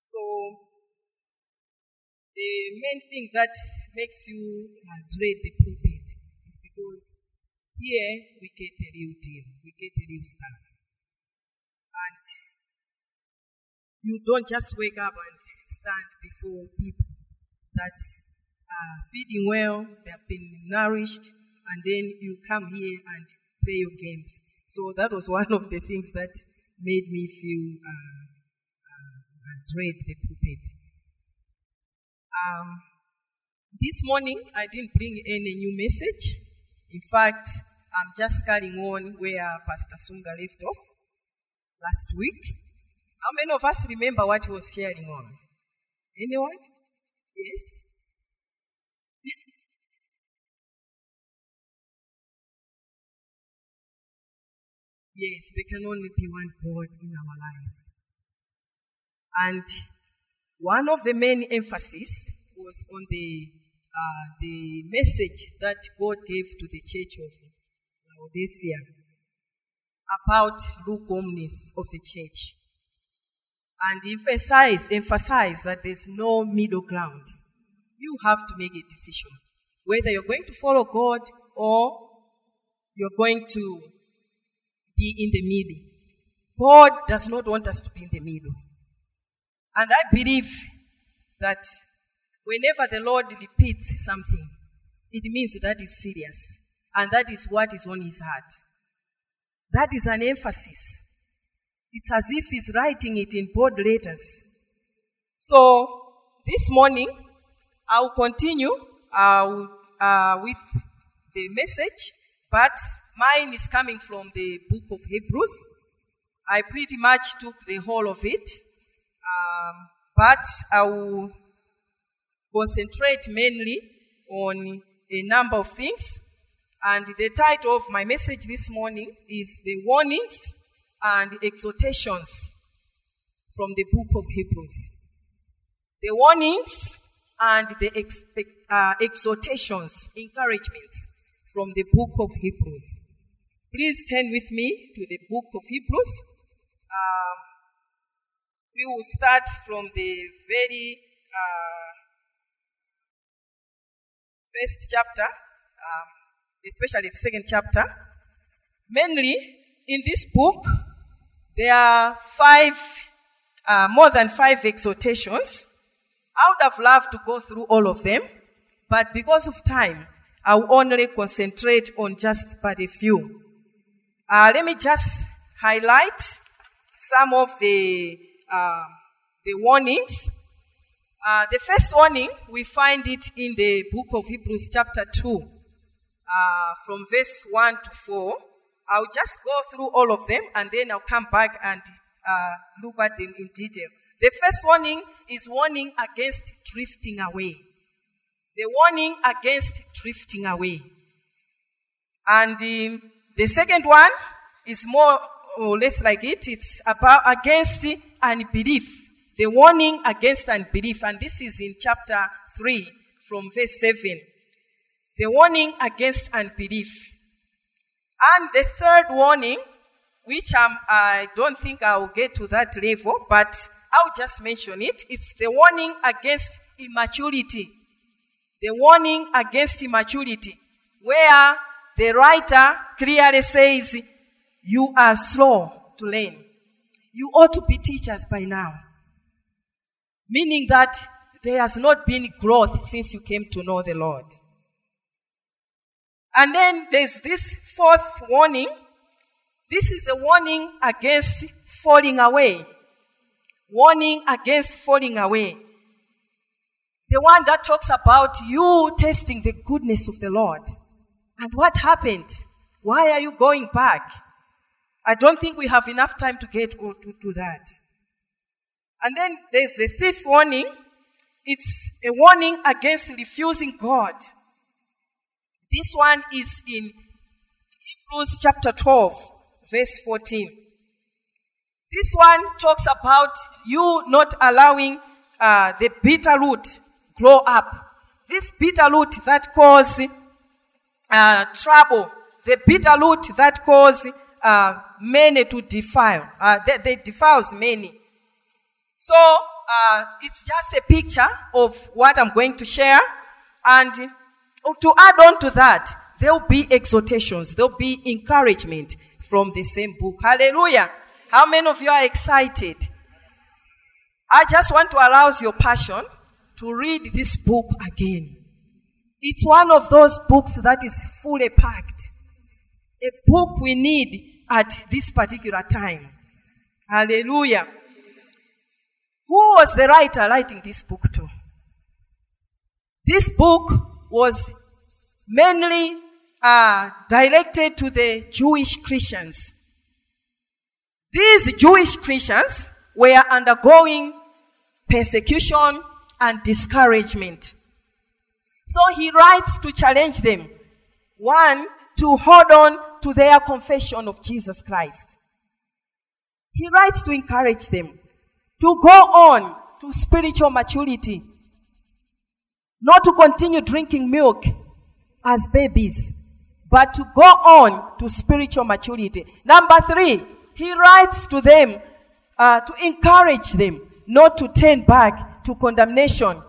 So, the main thing that makes you uh, dread the pulpit is because here we get the real deal, we get the real stuff. And you don't just wake up and stand before people that are feeding well, they have been nourished, and then you come here and play your games. So that was one of the things that made me feel uh, uh, dread the pulpit. Um, this morning, I didn't bring any new message. In fact, I'm just carrying on where Pastor Sunga left off last week. How many of us remember what he was sharing on? Anyone? Yes? yes, there can only be one God in our lives. And one of the main emphasis was on the uh, the message that God gave to the church of Laodicea about lukewarmness of the church and emphasize emphasize that there's no middle ground. You have to make a decision whether you're going to follow God or you're going to be in the middle. God does not want us to be in the middle. And I believe that whenever the Lord repeats something, it means that is serious. And that is what is on his heart. That is an emphasis. It's as if he's writing it in bold letters. So, this morning, I'll continue uh, uh, with the message, but mine is coming from the book of Hebrews. I pretty much took the whole of it, um, but I will concentrate mainly on a number of things. And the title of my message this morning is The Warnings and Exhortations from the book of Hebrews. The warnings and the ex- uh, exhortations, encouragements from the book of Hebrews. Please turn with me to the book of Hebrews. Um, we will start from the very uh, first chapter, um, especially the second chapter. Mainly, in this book, there are five, uh, more than five exhortations. I would have loved to go through all of them, but because of time, I will only concentrate on just but a few. Uh, let me just highlight some of the uh, the warnings. Uh, the first warning we find it in the book of Hebrews, chapter two, uh, from verse one to four. I'll just go through all of them and then I'll come back and uh, look at them in detail. The first warning is warning against drifting away. The warning against drifting away. And um, the second one is more or less like it. It's about against unbelief. The warning against unbelief. And this is in chapter 3 from verse 7. The warning against unbelief. And the third warning, which um, I don't think I'll get to that level, but I'll just mention it. It's the warning against immaturity. The warning against immaturity, where the writer clearly says, You are slow to learn. You ought to be teachers by now. Meaning that there has not been growth since you came to know the Lord. And then there's this fourth warning. This is a warning against falling away. Warning against falling away. The one that talks about you testing the goodness of the Lord. And what happened? Why are you going back? I don't think we have enough time to get to, to that. And then there's the fifth warning. It's a warning against refusing God. This one is in Hebrews chapter 12, verse 14. This one talks about you not allowing uh, the bitter root grow up. This bitter root that causes uh, trouble, the bitter root that cause uh, many to defile, uh, they, they defiles many. So uh, it's just a picture of what I'm going to share. And to add on to that, there'll be exhortations, there'll be encouragement from the same book. Hallelujah. How many of you are excited? I just want to arouse your passion to read this book again. It's one of those books that is fully packed. A book we need at this particular time. Hallelujah. Who was the writer writing this book to? This book was mainly uh, directed to the Jewish Christians. These Jewish Christians were undergoing persecution and discouragement. So he writes to challenge them. One, to hold on to their confession of Jesus Christ. He writes to encourage them to go on to spiritual maturity, not to continue drinking milk as babies, but to go on to spiritual maturity. Number three, he writes to them uh, to encourage them not to turn back to condemnation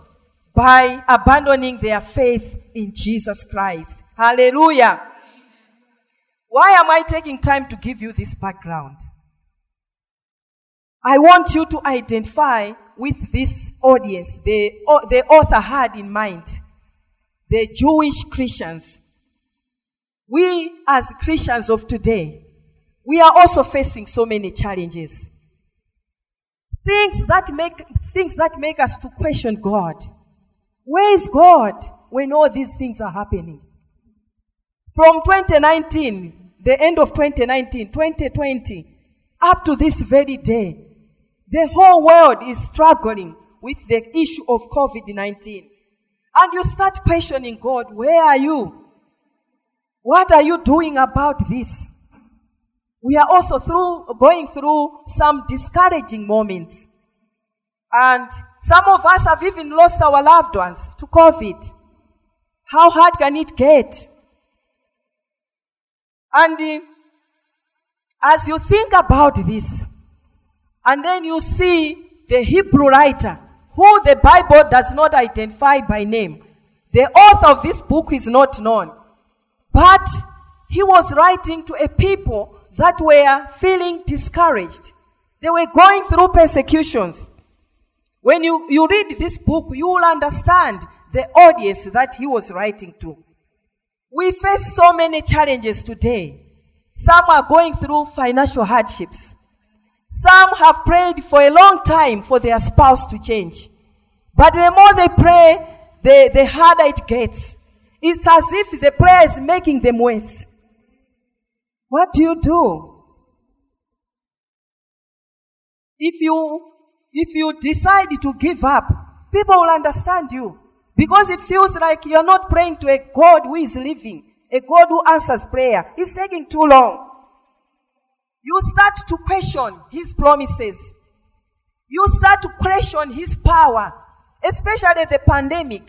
by abandoning their faith in Jesus Christ. Hallelujah. Why am I taking time to give you this background? I want you to identify with this audience the, the author had in mind. The Jewish Christians. We as Christians of today, we are also facing so many challenges. Things that make, things that make us to question God. Where is God when all these things are happening? From 2019, the end of 2019, 2020, up to this very day, the whole world is struggling with the issue of COVID-19. And you start questioning God, where are you? What are you doing about this? We are also through, going through some discouraging moments. And some of us have even lost our loved ones to COVID. How hard can it get? And as you think about this, and then you see the Hebrew writer, who the Bible does not identify by name. The author of this book is not known. But he was writing to a people that were feeling discouraged. They were going through persecutions. When you, you read this book, you will understand the audience that he was writing to. We face so many challenges today. Some are going through financial hardships. Some have prayed for a long time for their spouse to change. But the more they pray, the, the harder it gets. It's as if the prayer is making them worse. What do you do? If you, if you decide to give up, people will understand you. Because it feels like you're not praying to a God who is living, a God who answers prayer. It's taking too long. You start to question His promises. You start to question His power. Especially the pandemic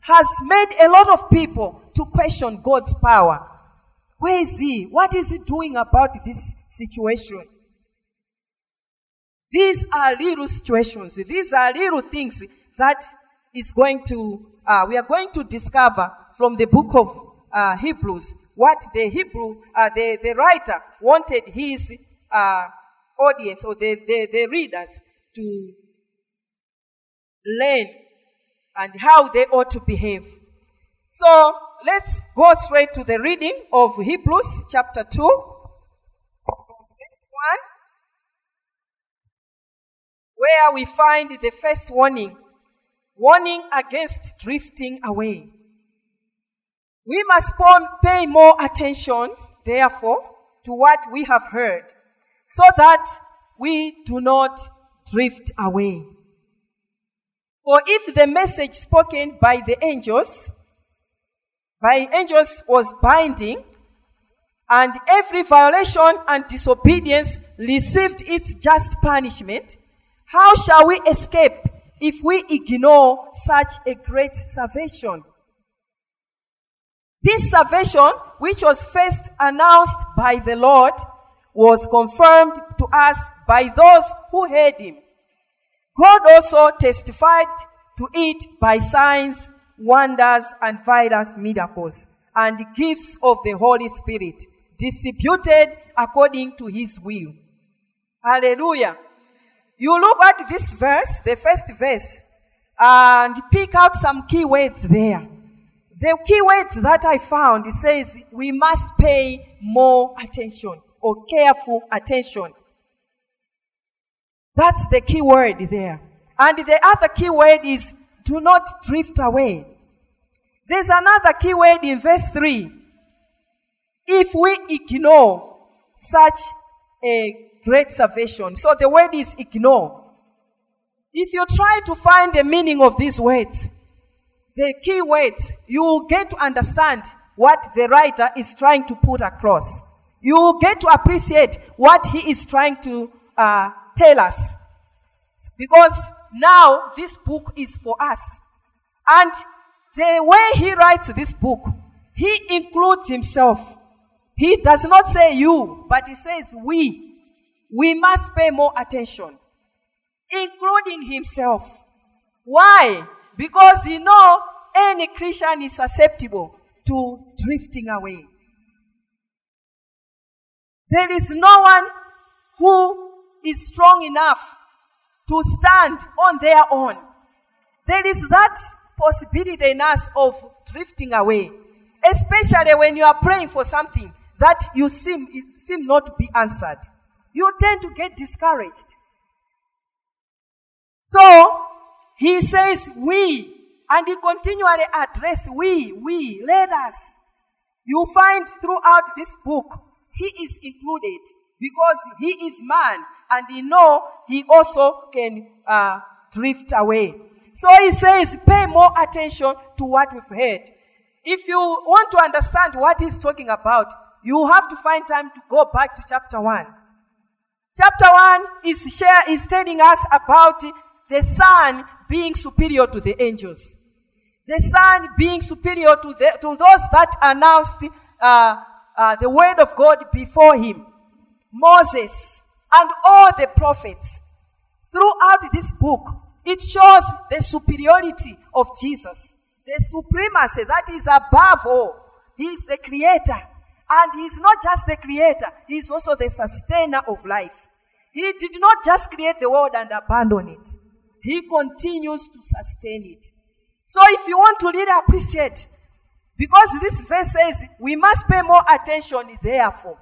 has made a lot of people to question God's power. Where is He? What is He doing about this situation? These are little situations. These are little things that is going to, uh, we are going to discover from the book of uh, Hebrews what the Hebrew, uh, the, the writer wanted his uh, audience or the, the, the readers to learn and how they ought to behave. So let's go straight to the reading of Hebrews chapter 2. where we find the first warning warning against drifting away. We must pay more attention, therefore, to what we have heard, so that we do not drift away. For if the message spoken by the angels, by angels was binding, and every violation and disobedience received its just punishment, how shall we escape if we ignore such a great salvation? This salvation, which was first announced by the Lord, was confirmed to us by those who heard him. God also testified to it by signs, wonders, and various miracles, and gifts of the Holy Spirit, distributed according to his will. Hallelujah. You look at this verse, the first verse, and pick out some key words there. The key words that I found, says we must pay more attention or careful attention. That's the key word there. And the other key word is do not drift away. There's another key word in verse 3. If we ignore such a great salvation. So the word is ignore. If you try to find the meaning of these words, the key words, you will get to understand what the writer is trying to put across. You will get to appreciate what he is trying to uh, tell us. Because now this book is for us. And the way he writes this book, he includes himself. He does not say you, but he says we. We must pay more attention, including himself. Why? Because you know any Christian is susceptible to drifting away. There is no one who is strong enough to stand on their own. There is that possibility in us of drifting away, especially when you are praying for something that you seem, seem not to be answered. You tend to get discouraged. So, he says, we, and he continually addressed we, we, let us. You find throughout this book, he is included because he is man and he know he also can uh, drift away. So he says, pay more attention to what we've heard. If you want to understand what he's talking about, you have to find time to go back to chapter 1. Chapter 1 is share, is telling us about the son being superior to the angels. The son being superior to, the, to those that announced uh, uh, the word of God before him. Moses and all the prophets. Throughout this book, it shows the superiority of Jesus, the supremacy that is above all. He is the creator. And he's not just the creator, he's also the sustainer of life. He did not just create the world and abandon it. He continues to sustain it. So if you want to really appreciate, because this verse says we must pay more attention therefore.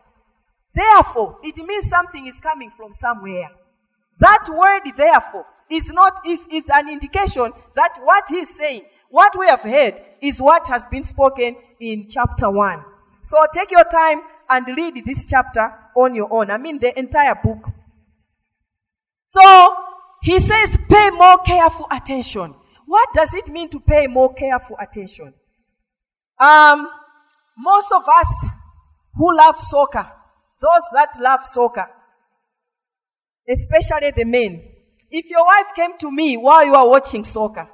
Therefore, it means something is coming from somewhere. That word therefore is not, is, is an indication that what he's saying, what we have heard, is what has been spoken in chapter 1. So take your time and read this chapter on your own. I mean the entire book. So, he says pay more careful attention. What does it mean to pay more careful attention? Um, most of us who love soccer, those that love soccer, especially the men, if your wife came to me while you are watching soccer,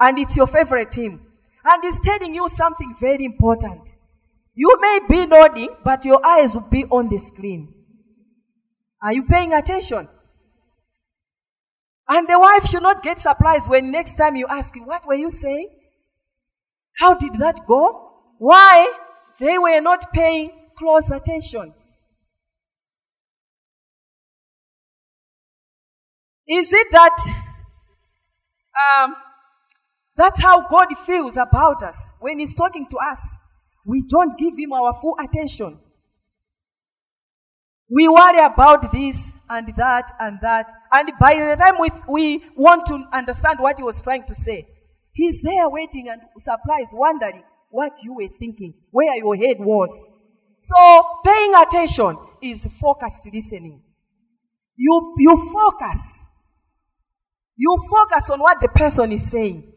and it's your favorite team, and is telling you something very important, you may be nodding, but your eyes will be on the screen. Are you paying attention? And the wife should not get surprised when next time you ask, What were you saying? How did that go? Why? They were not paying close attention. Is it that um, that's how God feels about us when He's talking to us? We don't give Him our full attention. We worry about this and that and that. And by the time we, we want to understand what he was trying to say, he's there waiting and surprised, wondering what you were thinking, where your head was. So paying attention is focused listening. You, you focus. You focus on what the person is saying.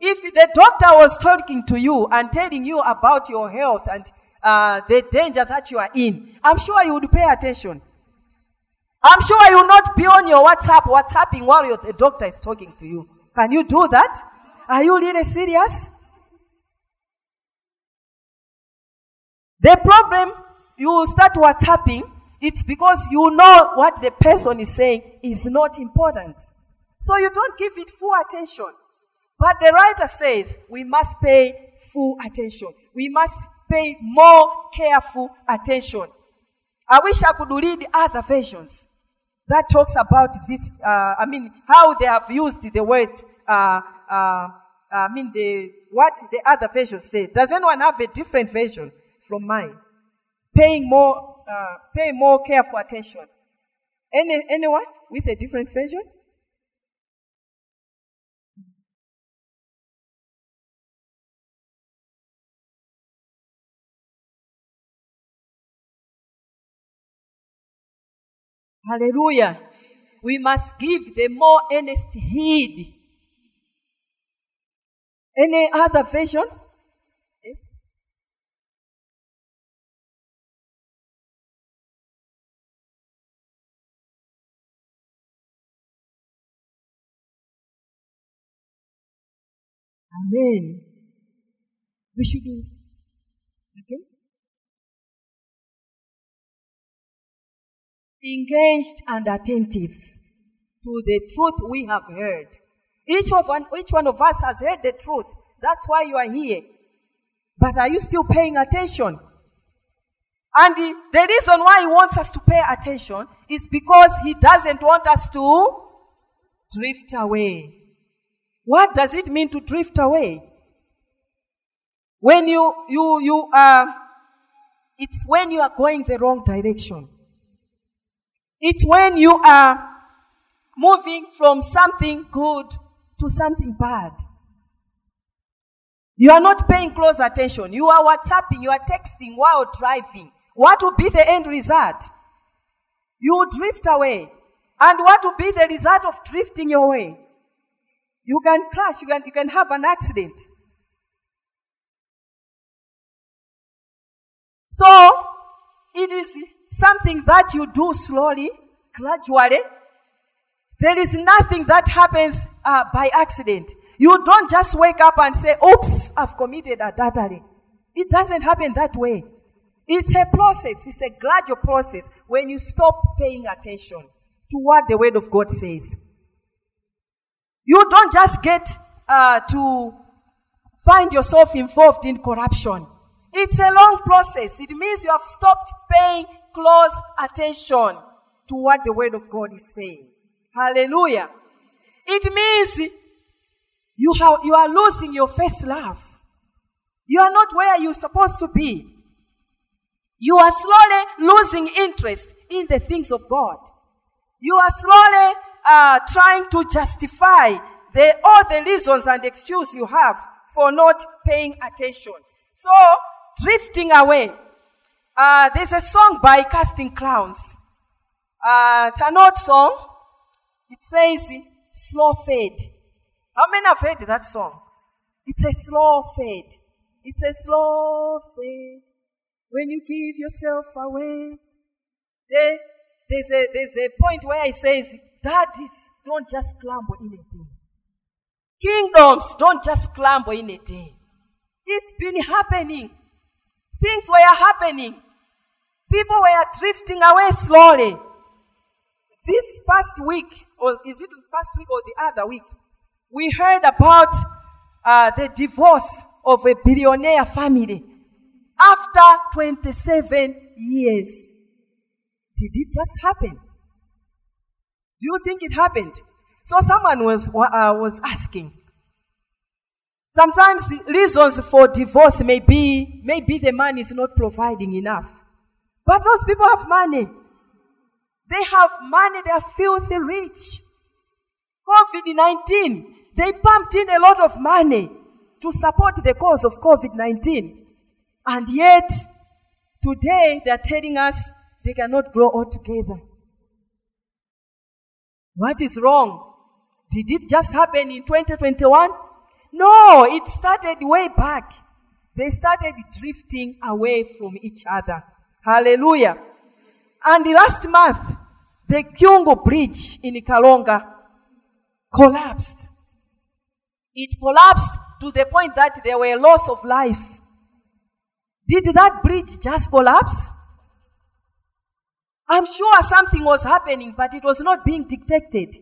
If the doctor was talking to you and telling you about your health and uh, the danger that you are in, I'm sure you would pay attention. I'm sure you will not be on your WhatsApp, WhatsApping while the doctor is talking to you. Can you do that? Are you really serious? The problem, you will start WhatsApping, it's because you know what the person is saying is not important. So you don't give it full attention. But the writer says we must pay full attention. We must pay more careful attention. I wish I could read other versions that talks about this. Uh, I mean, how they have used the word. Uh, uh, I mean, the what the other version say. Does anyone have a different version from mine? Paying more, uh, pay more careful attention. Any anyone with a different version? Hallelujah. We must give the more earnest heed. Any other version? Yes. Amen. We should engaged and attentive to the truth we have heard. Each, of one, each one of us has heard the truth. That's why you are here. But are you still paying attention? And the, the reason why he wants us to pay attention is because he doesn't want us to drift away. What does it mean to drift away? When you, you, you are, it's when you are going the wrong direction. It's when you are moving from something good to something bad. You are not paying close attention. You are WhatsApping, you are texting while driving. What will be the end result? You will drift away. And what will be the result of drifting away? You can crash, you can, you can have an accident. So, it is something that you do slowly, gradually. There is nothing that happens uh, by accident. You don't just wake up and say, oops, I've committed adultery. It doesn't happen that way. It's a process. It's a gradual process when you stop paying attention to what the Word of God says. You don't just get uh, to find yourself involved in corruption. It's a long process. It means you have stopped paying close attention to what the Word of God is saying. Hallelujah. It means you, have, you are losing your first love. You are not where you're supposed to be. You are slowly losing interest in the things of God. You are slowly uh, trying to justify the, all the reasons and excuse you have for not paying attention. So, drifting away uh, there's a song by Casting Crowns. Uh, it's an old song. It says, slow fade. How many have heard that song? It's a slow fade. It's a slow fade. When you give yourself away. There, there's, a, there's a point where it says, daddies don't just clamber in a day. Kingdoms don't just clamber in a day. It's been happening Things were happening. People were drifting away slowly. This past week, or is it the past week or the other week, we heard about uh, the divorce of a billionaire family after 27 years. Did it just happen? Do you think it happened? So someone was, uh, was asking, Sometimes reasons for divorce may be, maybe the man is not providing enough. But those people have money. They have money, they are filthy rich. COVID-19, they pumped in a lot of money to support the cause of COVID-19. And yet, today they are telling us they cannot grow all together. What is wrong? Did it just happen in 2021? No, it started way back. They started drifting away from each other. Hallelujah. And last month, the Kyungu Bridge in Kalonga collapsed. It collapsed to the point that there were loss of lives. Did that bridge just collapse? I'm sure something was happening, but it was not being detected.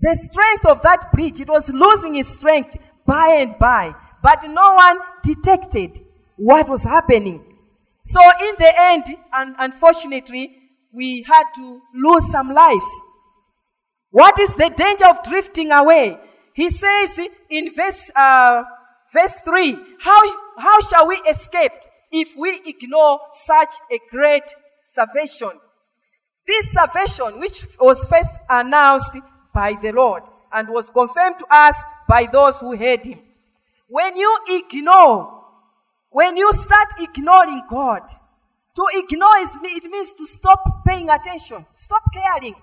The strength of that bridge, it was losing its strength by and by. But no one detected what was happening. So in the end, and unfortunately, we had to lose some lives. What is the danger of drifting away? He says in verse, uh, verse 3, how, how shall we escape if we ignore such a great salvation? This salvation, which was first announced by the Lord and was confirmed to us by those who heard him. When you ignore, when you start ignoring God, to ignore is, it means to stop paying attention, stop caring,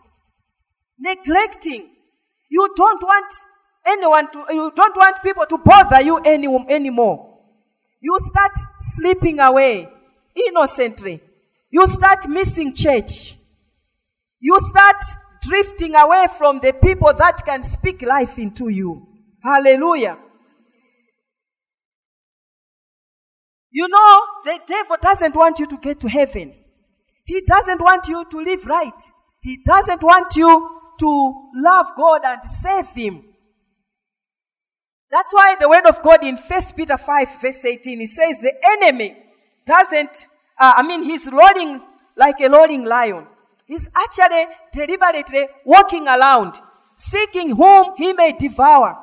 neglecting. You don't want anyone to, you don't want people to bother you any, anymore. You start slipping away innocently. You start missing church. You start drifting away from the people that can speak life into you. Hallelujah. You know, the devil doesn't want you to get to heaven. He doesn't want you to live right. He doesn't want you to love God and save Him. That's why the word of God in 1 Peter 5 verse 18, it says the enemy doesn't, uh, I mean, he's roaring like a roaring lion. He's actually deliberately walking around, seeking whom he may devour.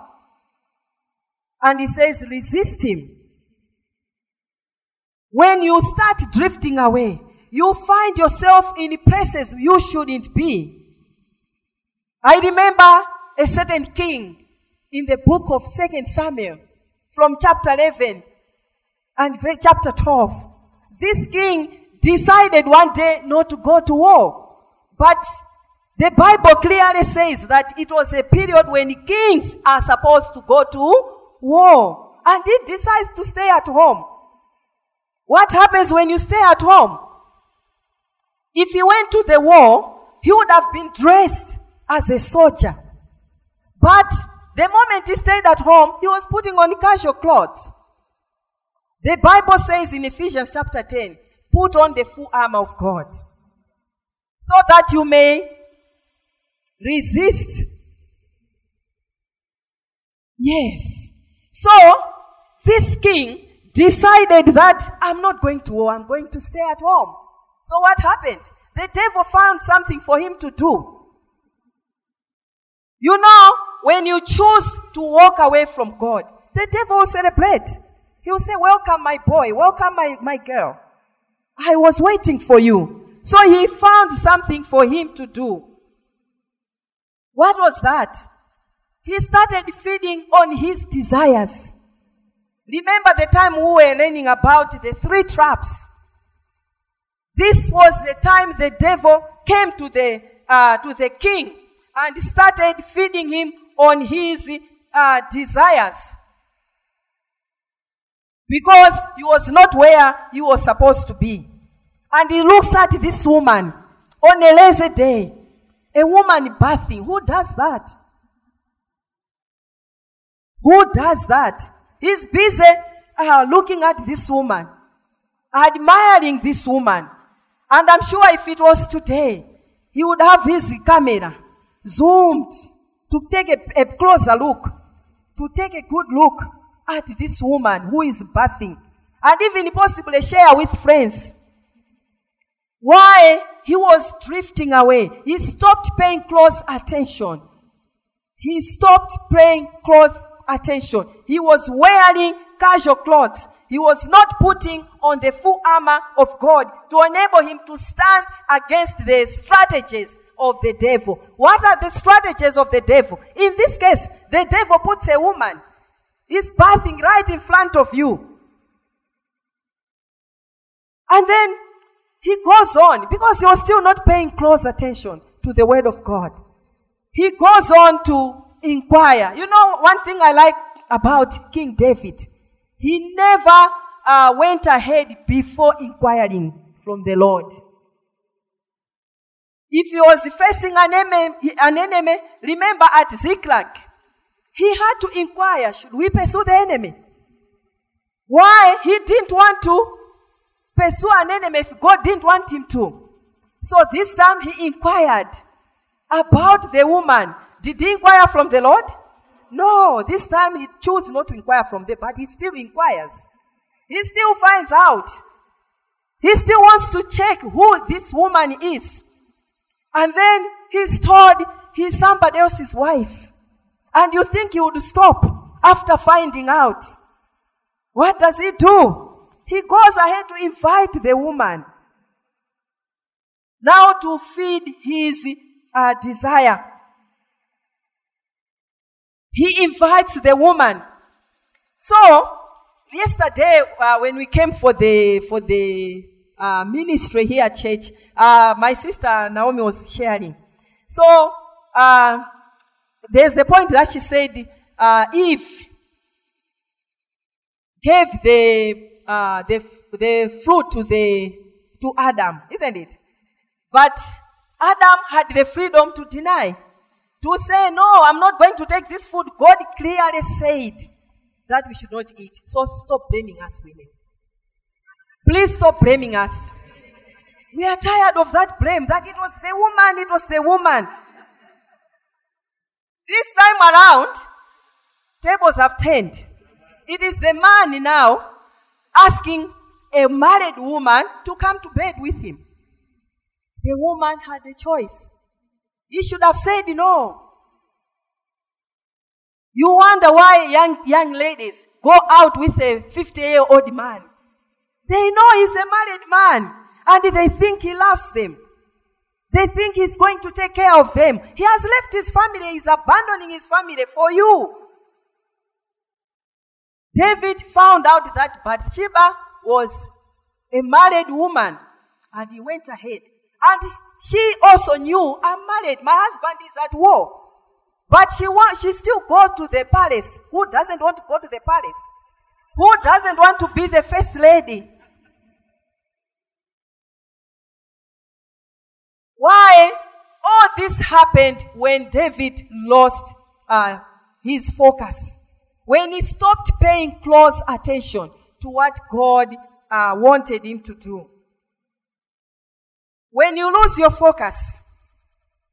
And he says, resist him. When you start drifting away, you find yourself in places you shouldn't be. I remember a certain king in the book of Second Samuel from chapter 11 and chapter 12. This king decided one day not to go to war. But the Bible clearly says that it was a period when kings are supposed to go to war. And he decides to stay at home. What happens when you stay at home? If he went to the war, he would have been dressed as a soldier. But the moment he stayed at home, he was putting on casual clothes. The Bible says in Ephesians chapter 10, put on the full armor of God so that you may resist. Yes. So, this king decided that I'm not going to war, I'm going to stay at home. So what happened? The devil found something for him to do. You know, when you choose to walk away from God, the devil will celebrate. He will say, welcome my boy, welcome my, my girl. I was waiting for you. So he found something for him to do. What was that? He started feeding on his desires. Remember the time we were learning about the three traps. This was the time the devil came to the, uh, to the king and started feeding him on his uh, desires. Because he was not where he was supposed to be. And he looks at this woman on a lazy day. A woman bathing. Who does that? Who does that? He's busy uh, looking at this woman, admiring this woman. And I'm sure if it was today, he would have his camera zoomed to take a, a closer look, to take a good look at this woman who is bathing, and even possibly share with friends why he was drifting away. He stopped paying close attention. He stopped paying close attention. He was wearing casual clothes. He was not putting on the full armor of God to enable him to stand against the strategies of the devil. What are the strategies of the devil? In this case, the devil puts a woman. He's bathing right in front of you. And then he goes on because he was still not paying close attention to the word of God. He goes on to inquire. You know, one thing I like about King David, he never uh, went ahead before inquiring from the Lord. If he was facing an enemy, an enemy, remember at Ziklag, he had to inquire, should we pursue the enemy? Why? He didn't want to pursue an enemy if God didn't want him to. So this time he inquired about the woman. Did he inquire from the Lord? No, this time he chose not to inquire from them, but he still inquires. He still finds out. He still wants to check who this woman is. And then he's told he's somebody else's wife. And you think he would stop after finding out. What does he do? He goes ahead to invite the woman. Now to feed his uh, desire. He invites the woman. So, yesterday uh, when we came for the, for the uh, ministry here at church, uh, my sister Naomi was sharing. So, uh, there's a point that she said, uh, Eve gave the, uh, the, the fruit to the, to Adam, isn't it? But Adam had the freedom to deny. To say, no, I'm not going to take this food. God clearly said that we should not eat. So stop blaming us women. Please stop blaming us. We are tired of that blame that it was the woman, it was the woman. This time around, tables have turned. It is the man now asking a married woman to come to bed with him. The woman had a choice. He should have said no. You wonder why young, young ladies go out with a 50 year old man. They know he's a married man and they think he loves them. They think he's going to take care of them. He has left his family. He's abandoning his family for you. David found out that Bathsheba was a married woman and he went ahead. And she also knew, I'm married. My husband is at war. But she wants, she still goes to the palace. Who doesn't want to go to the palace? Who doesn't want to be the first lady? Why? All this happened when David lost uh, his focus. When he stopped paying close attention to what God uh, wanted him to do. When you lose your focus,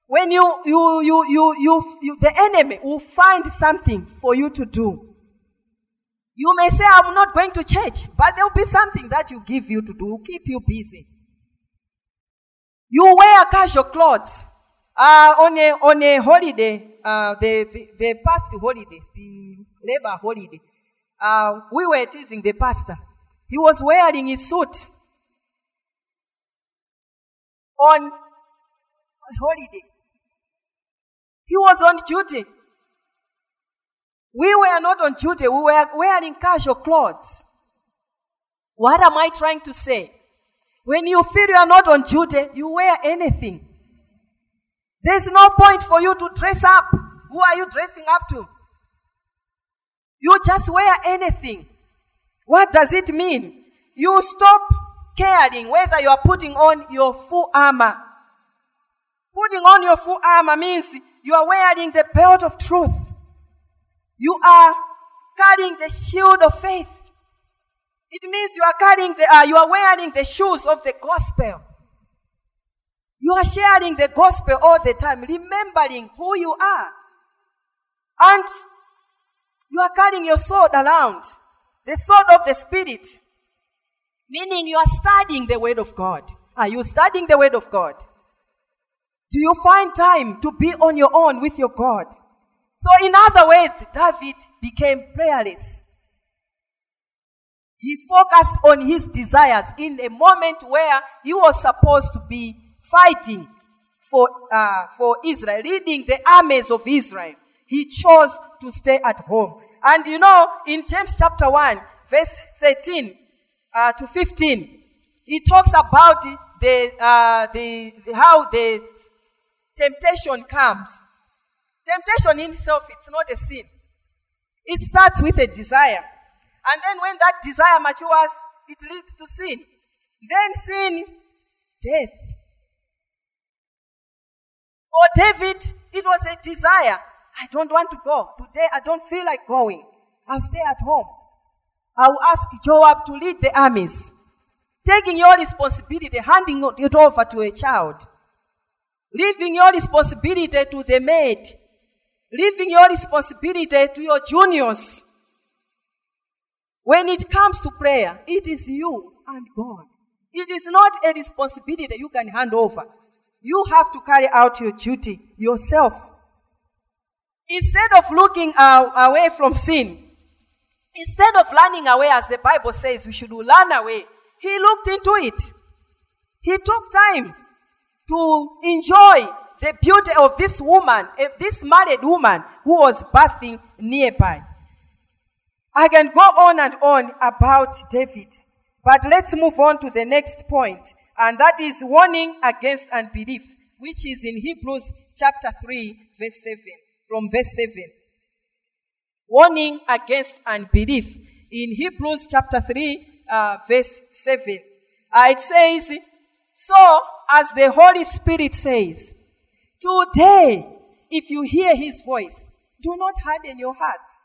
when you, you, you, you, you, you, the enemy will find something for you to do. You may say, I'm not going to church, but there will be something that you give you to do, keep you busy. You wear casual clothes. Uh, on a, on a holiday, uh, the, the, the past holiday, the labor holiday, uh, we were teasing the pastor. He was wearing his suit on, on holiday. He was on duty. We were not on duty. We were wearing casual clothes. What am I trying to say? When you feel you are not on duty, you wear anything. There's no point for you to dress up. Who are you dressing up to? You just wear anything. What does it mean? You stop caring whether you are putting on your full armor. Putting on your full armor means you are wearing the belt of truth. You are carrying the shield of faith. It means you are carrying the, uh, you are wearing the shoes of the gospel. You are sharing the gospel all the time, remembering who you are. And you are carrying your sword around, the sword of the Spirit. Meaning you are studying the Word of God. Are you studying the Word of God? Do you find time to be on your own with your God? So in other words, David became prayerless. He focused on his desires in a moment where he was supposed to be fighting for, uh, for Israel, leading the armies of Israel. He chose to stay at home. And you know, in James chapter 1, verse 13 uh, to 15, he talks about the, uh, the, how the temptation comes. Temptation in itself, it's not a sin. It starts with a desire. And then when that desire matures, it leads to sin. Then sin, death. For David, it was a desire. I don't want to go. Today I don't feel like going. I'll stay at home. I'll ask Joab to lead the armies. Taking your responsibility, handing it over to a child. Leaving your responsibility to the maid. leaving your responsibility to your juniors. When it comes to prayer, it is you and God. It is not a responsibility you can hand over. You have to carry out your duty yourself. Instead of looking away from sin, instead of running away as the Bible says we should run away, he looked into it. He took time to enjoy the beauty of this woman, eh, this married woman who was bathing nearby. I can go on and on about David, but let's move on to the next point, and that is warning against unbelief, which is in Hebrews chapter 3, verse 7, from verse 7. Warning against unbelief in Hebrews chapter 3, uh, verse 7. Uh, it says, So, as the Holy Spirit says, Today, if you hear his voice, do not harden your hearts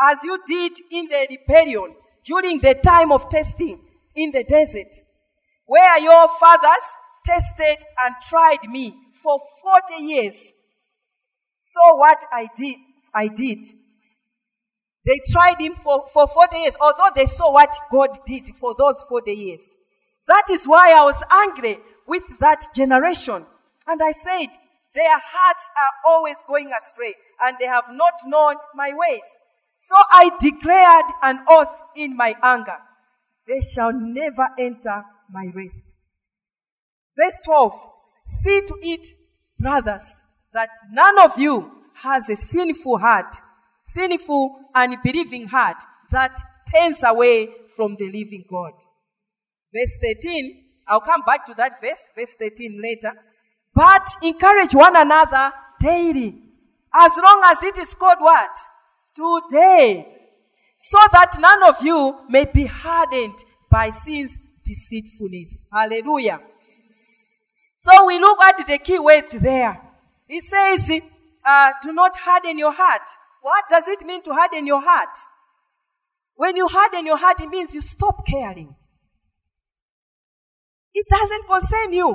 as you did in the rebellion during the time of testing in the desert, where your fathers tested and tried me for 40 years. So what I did, I did. They tried him for, for 40 years, although they saw what God did for those 40 years. That is why I was angry with that generation. And I said, their hearts are always going astray, and they have not known my ways. So I declared an oath in my anger. They shall never enter my rest. Verse 12. See to it, brothers, that none of you has a sinful heart, sinful and believing heart that turns away from the living God. Verse 13, I'll come back to that verse, verse 13 later. But encourage one another daily, as long as it is called what? Today. So that none of you may be hardened by sin's deceitfulness. Hallelujah. So we look at the key words there. It says, uh, do not harden your heart. What does it mean to harden your heart? When you harden your heart, it means you stop caring. It doesn't concern you.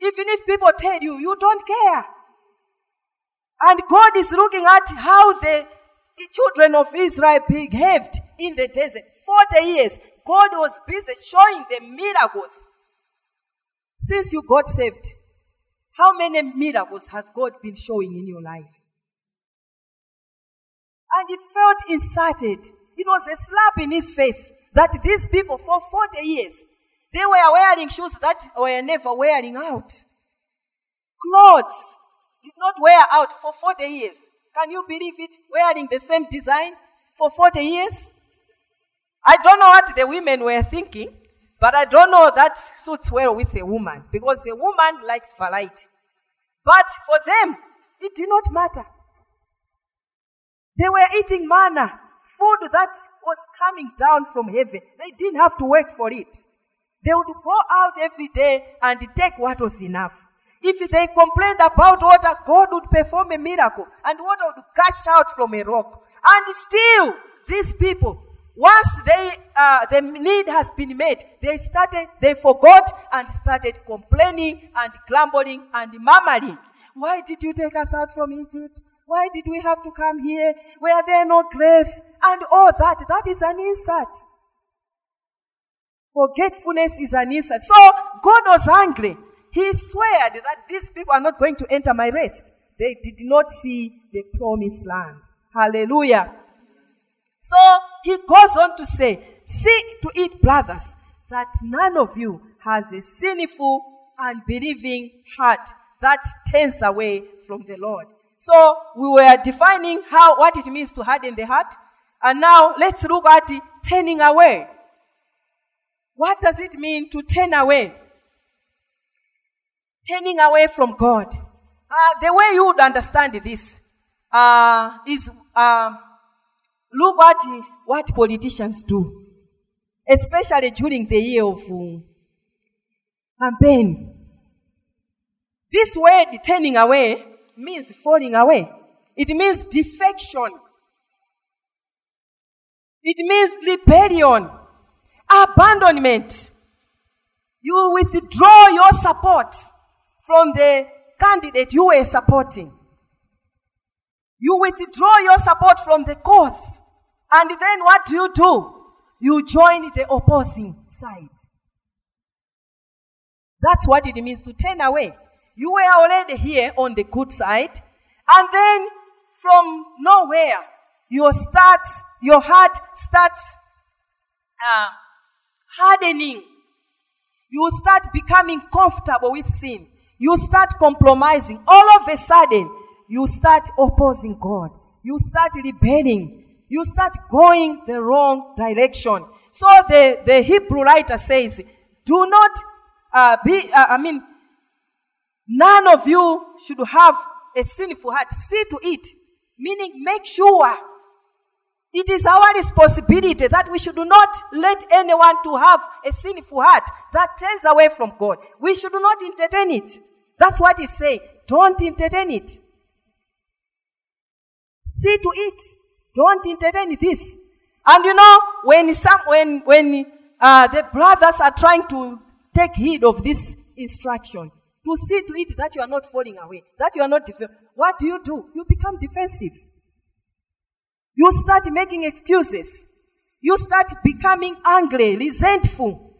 Even if people tell you, you don't care. And God is looking at how the children of Israel behaved in the desert. 40 years, God was busy showing them miracles. Since you got saved, how many miracles has God been showing in your life? And he felt insulted. It was a slap in his face that these people for 40 years, they were wearing shoes that were never wearing out. Clothes did not wear out for 40 years. Can you believe it? Wearing the same design for 40 years? I don't know what the women were thinking, but I don't know that suits well with a woman because a woman likes variety. But for them, it did not matter. They were eating manna, food that was coming down from heaven. They didn't have to wait for it. They would go out every day and take what was enough. If they complained about water, God would perform a miracle and water would gush out from a rock. And still, these people, once they, uh, the need has been made, they started, they forgot and started complaining and grumbling and murmuring. Why did you take us out from Egypt? Why did we have to come here? Were there no graves? And all that, that is an insult. Forgetfulness is an insult. So God was angry. He swore that these people are not going to enter my rest. They did not see the promised land. Hallelujah. So he goes on to say, See to it, brothers, that none of you has a sinful, unbelieving heart that turns away from the Lord. So we were defining how what it means to harden the heart. And now let's look at turning away. What does it mean to turn away? Turning away from God. Uh, the way you would understand this uh, is uh, look at what politicians do, especially during the year of uh, campaign. This word turning away means falling away. It means defection. It means rebellion, abandonment. You withdraw your support from the candidate you were supporting. You withdraw your support from the cause. And then what do you do? You join the opposing side. That's what it means to turn away. You were already here on the good side, and then from nowhere, your starts, your heart starts uh, hardening. You start becoming comfortable with sin. You start compromising. All of a sudden, you start opposing God. You start rebelling. You start going the wrong direction. So the, the Hebrew writer says, do not uh, be, uh, I mean, none of you should have a sinful heart. See to it. Meaning, make sure it is our responsibility that we should not let anyone to have a sinful heart that turns away from God. We should not entertain it. That's what he's saying. Don't entertain it. See to it. Don't entertain this. And you know, when some, when, when, uh, the brothers are trying to take heed of this instruction, to see to it that you are not falling away, that you are not, what do you do? You become defensive. You start making excuses. You start becoming angry, resentful.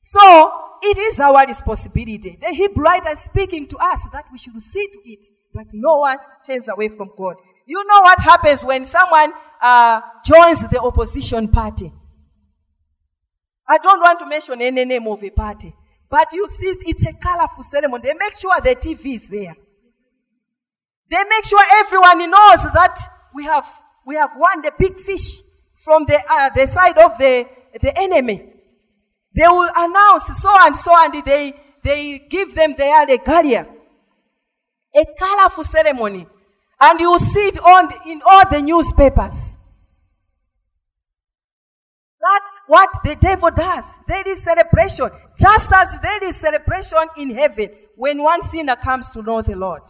So, it is our responsibility. The Hebrew writer is speaking to us that we should see to it that no one turns away from God. You know what happens when someone uh, joins the opposition party? I don't want to mention any name of a party, but you see, it's a colorful ceremony. They make sure the TV is there. They make sure everyone knows that we have we have won the big fish from the uh, the side of the the enemy. They will announce so and so, and they they give them their regalia. A colorful ceremony. And you see it on in all the newspapers. That's what the devil does. There is celebration. Just as there is celebration in heaven when one sinner comes to know the Lord.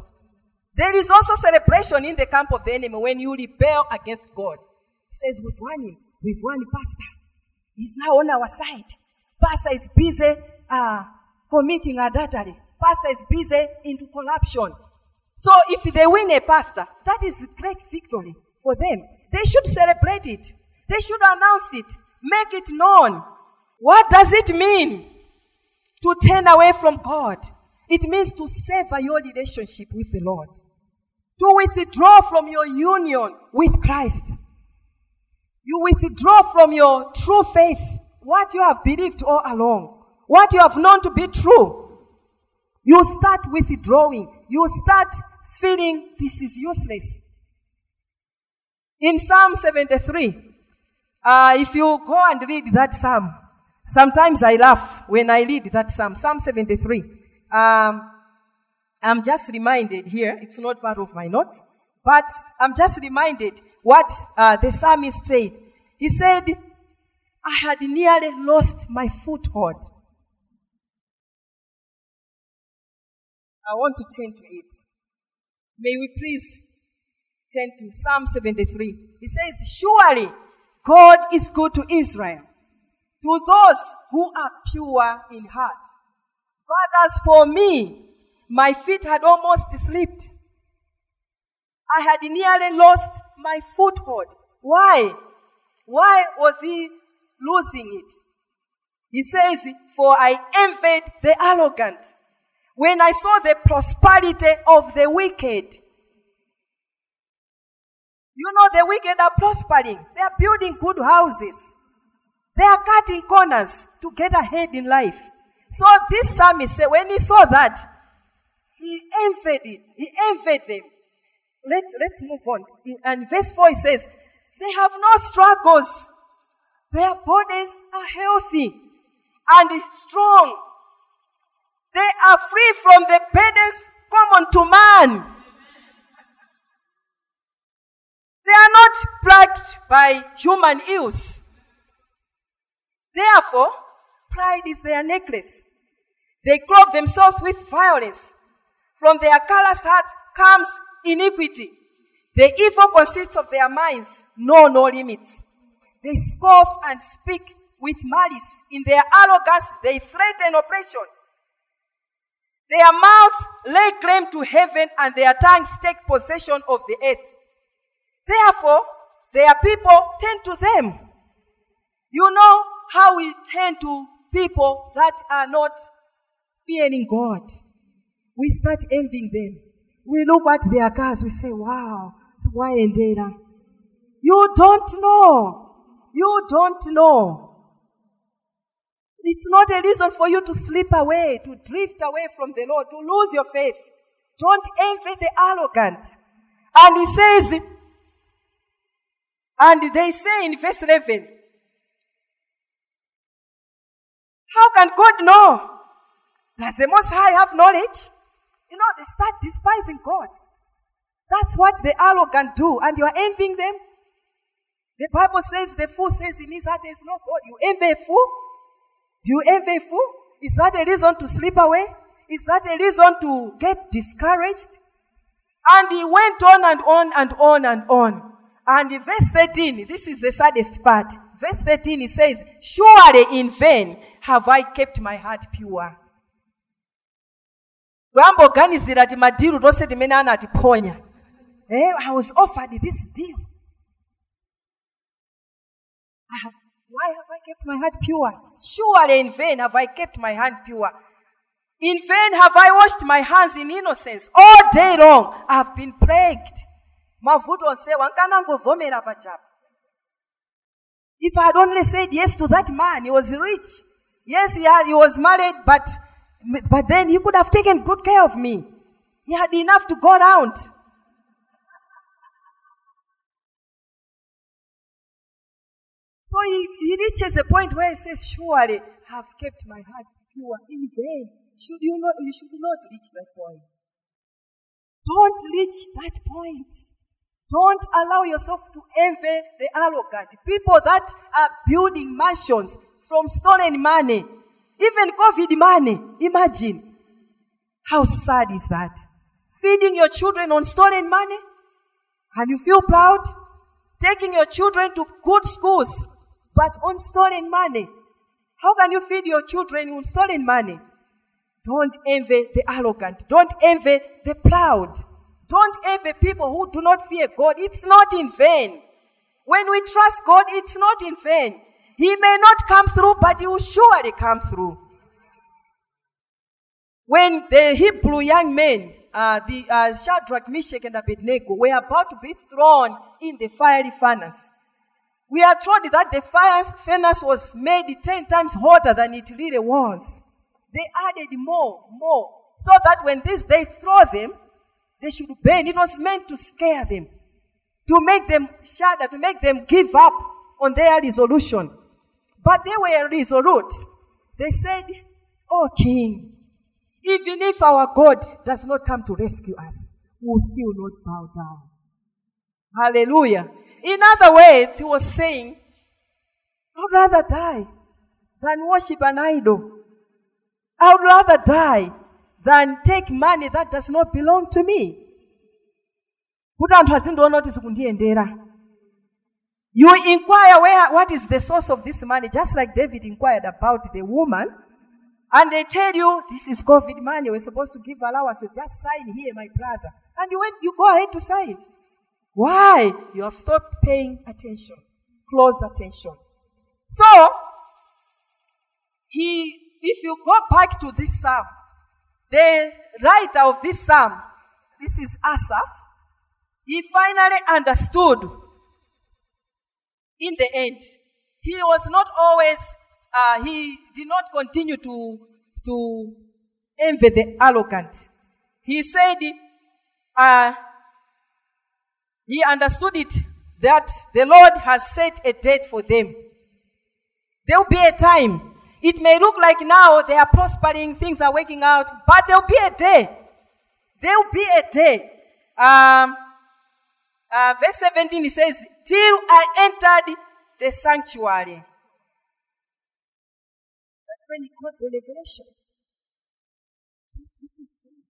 There is also celebration in the camp of the enemy when you rebel against God. He says, We've won him. We've pastor. He's now on our side. Pastor is busy uh, committing adultery. Pastor is busy into corruption. So if they win a pastor, that is a great victory for them. They should celebrate it. They should announce it. Make it known. What does it mean to turn away from God? It means to sever your relationship with the Lord. To withdraw from your union with Christ. You withdraw from your true faith, what you have believed all along, what you have known to be true. You start withdrawing. You start feeling this is useless. In Psalm 73, uh, if you go and read that Psalm, sometimes I laugh when I read that Psalm, Psalm 73. Um, I'm just reminded here, it's not part of my notes, but I'm just reminded what uh, the psalmist said. He said, I had nearly lost my foothold. I want to turn to it. May we please turn to Psalm 73. He says, Surely God is good to Israel, to those who are pure in heart. But as for me, my feet had almost slipped. I had nearly lost my foothold. Why? Why was he losing it? He says, For I envied the arrogant when I saw the prosperity of the wicked. You know, the wicked are prospering. They are building good houses. They are cutting corners to get ahead in life. So this psalmist said, when he saw that, he envied it. He envied them. Let's, let's move on. And verse 4 says, they have no struggles. Their bodies are healthy and strong. They are free from the burdens common to man. They are not plagued by human ills. Therefore, pride is their necklace. They clothe themselves with violence. From their callous hearts comes iniquity. The evil consists of their minds, know no limits. They scoff and speak with malice. In their arrogance, they threaten oppression. Their mouths lay claim to heaven and their tongues take possession of the earth. Therefore, their people turn to them. You know how we turn to people that are not fearing God. We start envying them. We look at their cars, we say, wow, so why endera? You don't know. You don't know. It's not a reason for you to slip away, to drift away from the Lord, to lose your faith. Don't envy the arrogant. And he says, and they say in verse 11, how can God know? Does the Most High have knowledge? You know, they start despising God. That's what the arrogant do, and you are envying them. The Bible says the fool says in his heart, There's no God. You envy a fool? Do you envy a fool? Is that a reason to slip away? Is that a reason to get discouraged? And he went on and on and on and on. And verse 13, this is the saddest part. Verse 13, he says, Surely in vain have I kept my heart pure. bwamboganizira ti tonse timene anatiponya eh, i was offered this deal. I have, why have i kept my heart pure? Surely in vain have i kept my hand pure. In vain have i washed my hands in innocence. All day long i have been plagued mavuto onsewa nkanangovomera pachapa if i had only said yes to that man he was rich yes he, had, he was married but but then he could have taken good care of me. He had enough to go around. So he, he reaches a point where he says, Surely I have kept my heart pure in vain. Should you not you should not reach that point. Don't reach that point. Don't allow yourself to envy the arrogant. People that are building mansions from stolen money. Even COVID money. Imagine. How sad is that? Feeding your children on stolen money? And you feel proud? Taking your children to good schools, but on stolen money. How can you feed your children on stolen money? Don't envy the arrogant. Don't envy the proud. Don't envy people who do not fear God. It's not in vain. When we trust God, it's not in vain. He may not come through, but he will surely come through. When the Hebrew young men, uh, the uh, Shadrach, Meshach, and Abednego were about to be thrown in the fiery furnace, we are told that the fire furnace was made ten times hotter than it really was. They added more, more, so that when this they throw them, they should burn. It was meant to scare them, to make them shudder, to make them give up on their resolution. But they were resolute. They said, Oh King, even if our God does not come to rescue us, we will still not bow down. Hallelujah. In other words, he was saying, I'd rather die than worship an idol. I would rather die than take money that does not belong to me. kuti anthu kuti zikundiyendera you inquire where what is the source of this money just like david inquired about the woman and they tell you this is covid money we're supposed to give allowances just sign here my brother. And you went you go ahead to sign. Why? You have stopped paying attention close attention. So he if you go back to this psalm the writer of this psalm this is asaph he finally understood in the end. He was not always, uh, he did not continue to, to envy the arrogant. He said, uh, he understood it that the Lord has set a date for them. There will be a time. It may look like now they are prospering, things are working out, but there will be a day. There will be a day. Um, uh, verse 17 it says, Till I entered the sanctuary. That's when he got the revelation. This is good.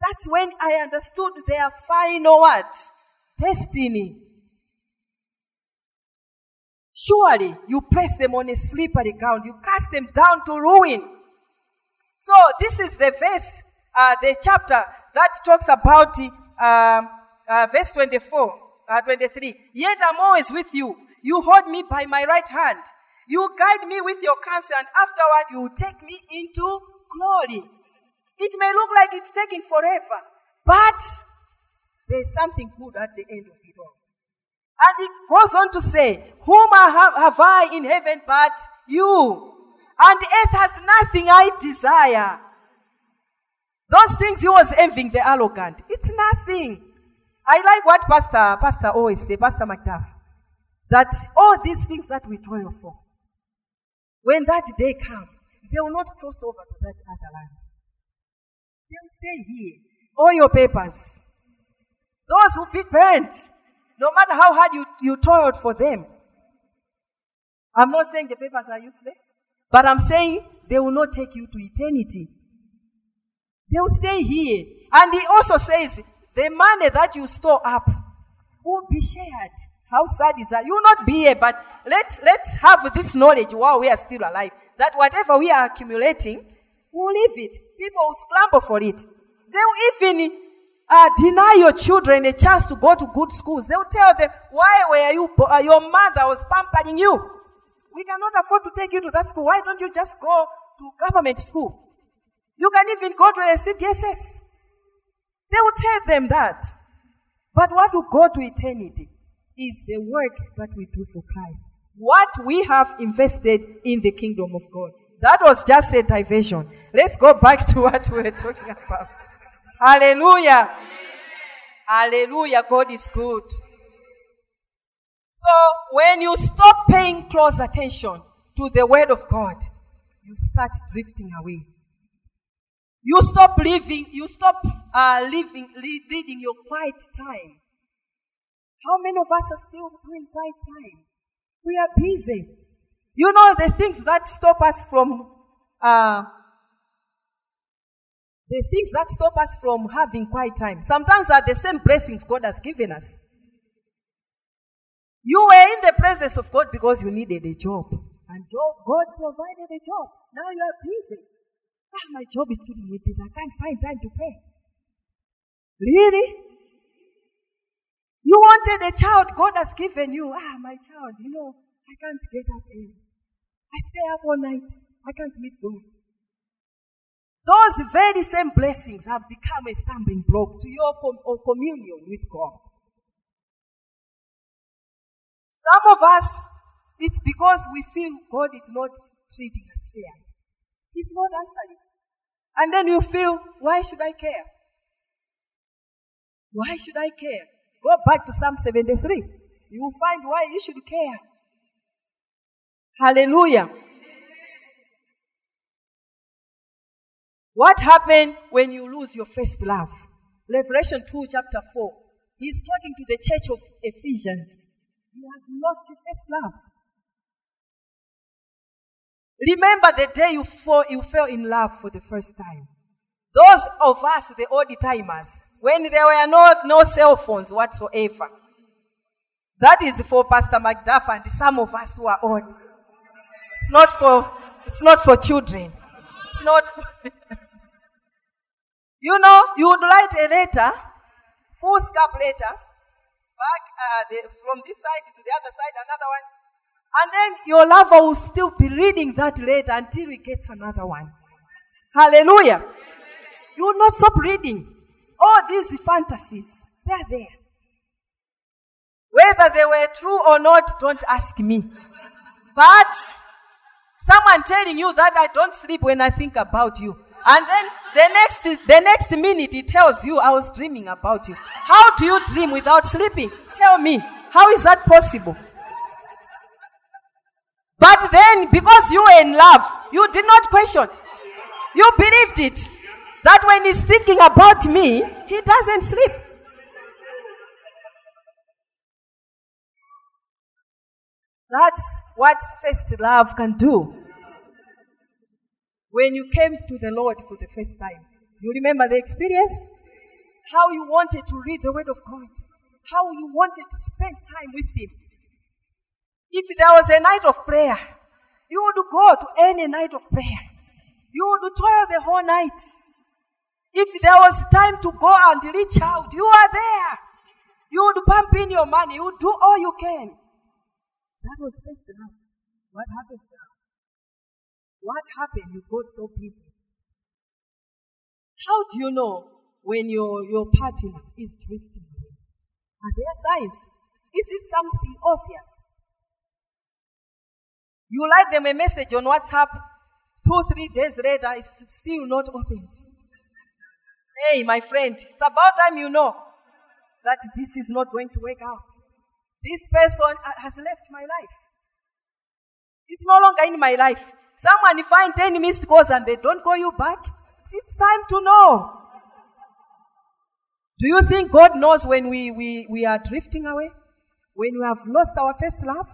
That's when I understood their final what? Destiny. Surely you place them on a slippery ground. You cast them down to ruin. So this is the verse, uh, the chapter that talks about um, uh, verse 24, uh, 23. Yet I'm always with you. You hold me by my right hand. You guide me with your counsel, and afterward you take me into glory. It may look like it's taking forever, but there's something good at the end of it all. And it goes on to say, Whom I have, have I in heaven but you? And earth has nothing I desire. Those things he was envying the arrogant. It's nothing. I like what Pastor, Pastor always say, Pastor McDuff, that all these things that we toil for, when that day comes, they will not cross over to that other land. They will stay here. All your papers. Those will be burnt. No matter how hard you, you toiled for them. I'm not saying the papers are useless, but I'm saying they will not take you to eternity. They will stay here. And he also says, the money that you store up will be shared. How sad is that? You will not be here, but let's, let's have this knowledge while we are still alive. That whatever we are accumulating, we'll leave it. People will scramble for it. They will even uh, deny your children a chance to go to good schools. They will tell them, why were you, uh, your mother was pampering you. We cannot afford to take you to that school. Why don't you just go to government school? You can even go to a CDSS. They will tell them that. But what will go to eternity is the work that we do for Christ. What we have invested in the kingdom of God. That was just a diversion. Let's go back to what we were talking about. Hallelujah. Hallelujah. God is good. So when you stop paying close attention to the word of God, you start drifting away. You stop living, you stop uh, living, leading your quiet time. How many of us are still doing quiet time? We are busy. You know the things that stop us from, uh, the things that stop us from having quiet time. Sometimes are the same blessings God has given us. You were in the presence of God because you needed a job. And job, God provided a job. Now you are busy. Ah, my job is keeping me busy. I can't find time to pray. Really? You wanted a child God has given you. Ah, my child, you know, I can't get up early. I stay up all night. I can't meet God. Those very same blessings have become a stumbling block to your com- uh, communion with God. Some of us, it's because we feel God is not treating us fairly. He's not answering. And then you feel, why should I care? Why should I care? Go back to Psalm 73. You will find why you should care. Hallelujah. What happened when you lose your first love? Revelation 2, chapter 4. He's talking to the church of Ephesians. You have lost your first love. Remember the day you, fall, you fell in love for the first time. Those of us, the old timers, when there were no, no cell phones whatsoever. That is for Pastor McDuff and some of us who are old. It's not for, it's not for children. It's not for You know, you would write a letter, foolscap letter, back uh, the, from this side to the other side, another one, and then your lover will still be reading that letter until he gets another one. Hallelujah. You will not stop reading. All these fantasies, they're there. Whether they were true or not, don't ask me. But someone telling you that I don't sleep when I think about you. And then the next, the next minute he tells you I was dreaming about you. How do you dream without sleeping? Tell me. How is that possible? But then, because you were in love, you did not question. You believed it. That when he's thinking about me, he doesn't sleep. That's what first love can do. When you came to the Lord for the first time, you remember the experience? How you wanted to read the Word of God, how you wanted to spend time with Him, if there was a night of prayer, you would go to any night of prayer. You would toil the whole night. If there was time to go and reach out, you are there. You would pump in your money. You would do all you can. That was first love. What happened? What happened? You got so busy. How do you know when your, your partner is drifting away? Are there signs? Is it something obvious? You write them a message on WhatsApp, two, three days later, it's still not opened. Hey, my friend, it's about time you know that this is not going to work out. This person has left my life. It's no longer in my life. Someone if find 10 missed calls and they don't call you back. It's time to know. Do you think God knows when we, we, we are drifting away? When we have lost our first love?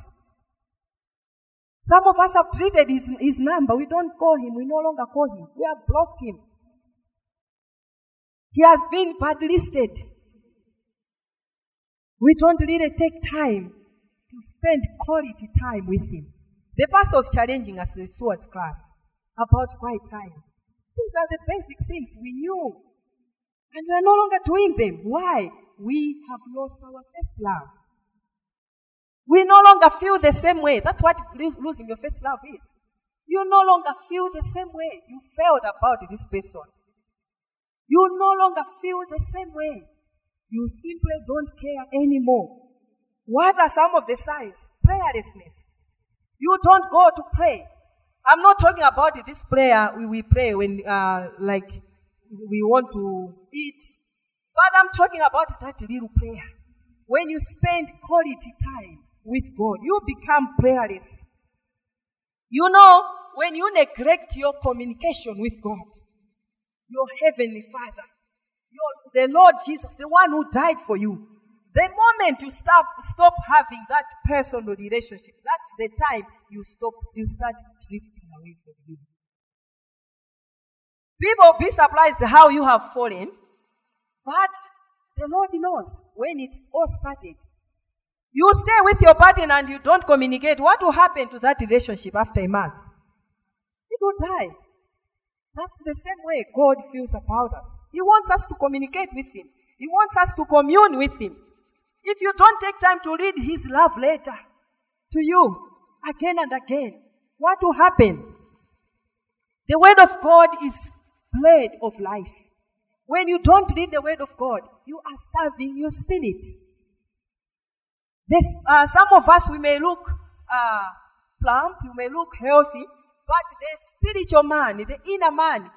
Some of us have treated his, his number. We don't call him. We no longer call him. We have blocked him. He has been listed. We don't really take time to spend quality time with him. The pastor was challenging us the stewards class about quiet time. These are the basic things we knew. And we are no longer doing them. Why? We have lost our first love. We no longer feel the same way. That's what losing your first love is. You no longer feel the same way you felt about this person. You no longer feel the same way. You simply don't care anymore. What are some of the signs? Prayerlessness. You don't go to pray. I'm not talking about this prayer we, we pray when, uh, like, we want to eat. But I'm talking about that little prayer. When you spend quality time with God, you become prayerless. You know, when you neglect your communication with God, your heavenly Father, your, the Lord Jesus, the one who died for you, the moment you stop, stop having that personal relationship, that's the time you stop, you start drifting away from Him. People be surprised how you have fallen, but the Lord knows when it's all started. You stay with your partner and you don't communicate. What will happen to that relationship after a month? It will die. That's the same way God feels about us. He wants us to communicate with Him. He wants us to commune with Him. If you don't take time to read His love letter to you again and again, what will happen? The Word of God is bread of life. When you don't read the Word of God, you are starving your spirit. This, uh, some of us, we may look uh, plump, you may look healthy, but the spiritual man, the inner man,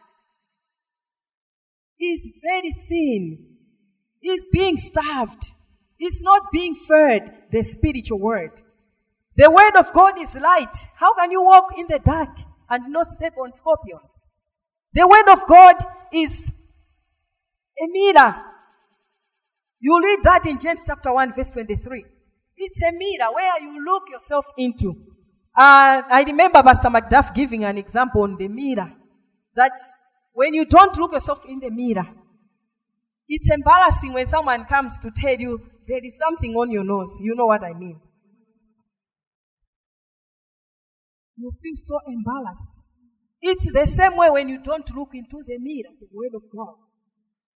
is very thin. He's being starved. Is not being fed the spiritual word. The word of God is light. How can you walk in the dark and not step on scorpions? The word of God is a mirror. You read that in James chapter 1 verse 23. It's a mirror where you look yourself into. Uh, I remember Pastor McDuff giving an example on the mirror. That when you don't look yourself in the mirror, it's embarrassing when someone comes to tell you there is something on your nose. You know what I mean. You feel so embarrassed. It's the same way when you don't look into the mirror, the Word of God.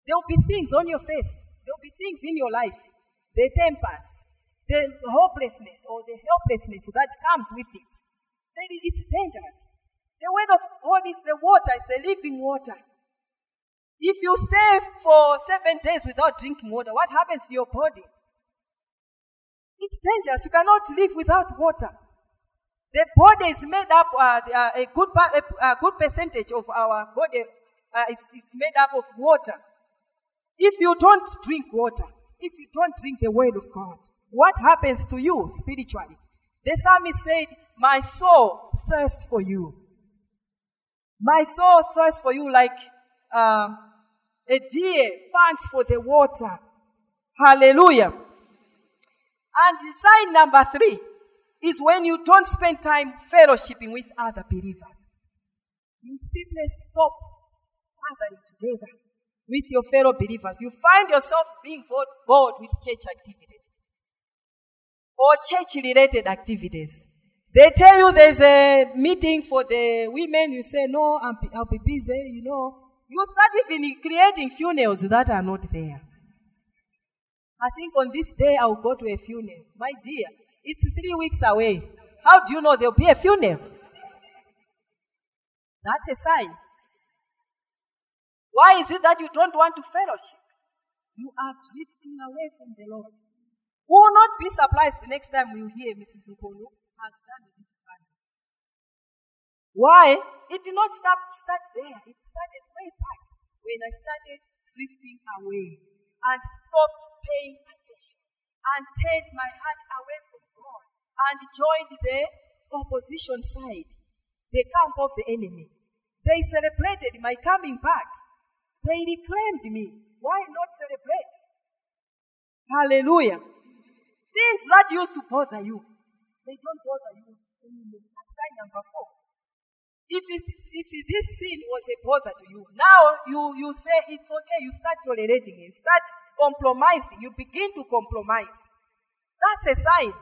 There will be things on your face. There will be things in your life. The tempers, the hopelessness or the helplessness that comes with it. It's dangerous. The Word of God is the water, it's the living water. If you stay for seven days without drinking water, what happens to your body? It's dangerous. You cannot live without water. The body is made up, uh, uh, a, good, a, good percentage of our body, uh, it's, it's made up of water. If you don't drink water, if you don't drink the word of God, what happens to you spiritually? The psalmist said, My soul thirsts for you. My soul thirsts for you like uh, a deer pants for the water. Hallelujah. And sign number three is when you don't spend time fellowshipping with other believers. You simply stop gathering together with your fellow believers. You find yourself being bored with church activities or church related activities. They tell you there's a meeting for the women. You say, no, i will be busy, you know. You start even creating funerals that are not there. I think on this day I'll go to a funeral. My dear, it's three weeks away. How do you know there'll be a funeral? That's a sign. Why is it that you don't want to fellowship? You are drifting away from the Lord. We will not be surprised the next time you hear Mrs. Nkhono has done this Sunday. Why? It did not start, start there. It started way back when I started drifting away and stopped paying attention and turned my heart away from God and joined the opposition side, the camp of the enemy. They celebrated my coming back. They reclaimed me. Why not celebrate? Hallelujah. Things that used to bother you, they don't bother you anymore. Sign number four. If, it, if this sin was a bother to you, now you, you say it's okay, you start tolerating it, you start compromising, you begin to compromise. That's a sign.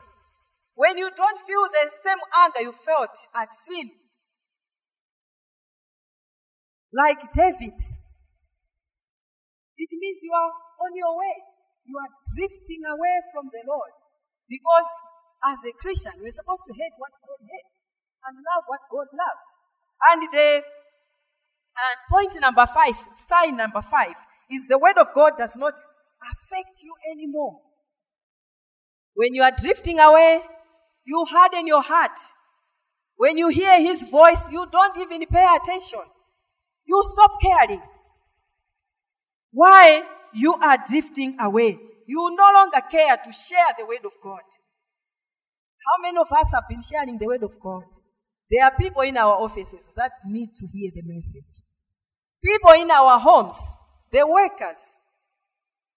When you don't feel the same anger you felt at sin, like David, it means you are on your way. You are drifting away from the Lord. Because as a Christian, we're supposed to hate what God hates and love what God loves. And the and point number five, sign number five, is the word of God does not affect you anymore. When you are drifting away, you harden your heart. When you hear his voice, you don't even pay attention. You stop caring. Why? You are drifting away. You no longer care to share the word of God. How many of us have been sharing the word of God? There are people in our offices that need to hear the message. People in our homes, the workers,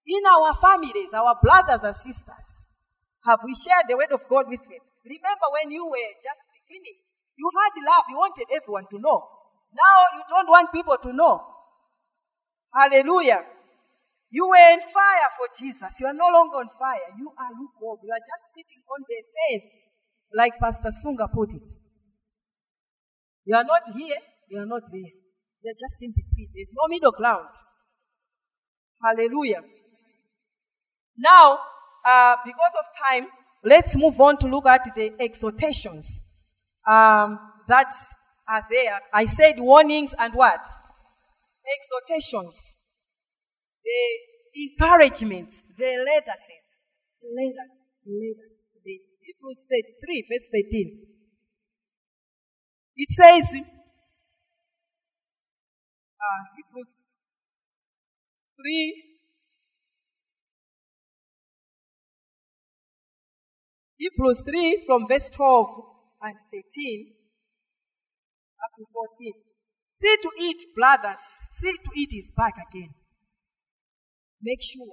in our families, our brothers and sisters. Have we shared the word of God with them? Remember when you were just beginning, you had love, you wanted everyone to know. Now you don't want people to know. Hallelujah. You were in fire for Jesus. You are no longer on fire. You are lukewarm. You are just sitting on the fence, like Pastor Sunga put it. You are not here, you are not there. You're just in between. There's no middle ground. Hallelujah. Now, uh, because of time, let's move on to look at the exhortations um, that are there. I said warnings and what? Exhortations. The encouragement, the letters, letters, letters. Hebrews 3, verse 13. It says, uh, Hebrews 3, Hebrews 3 from verse 12 and 13 up to 14. See to it, brothers, see to it is back again. Make sure.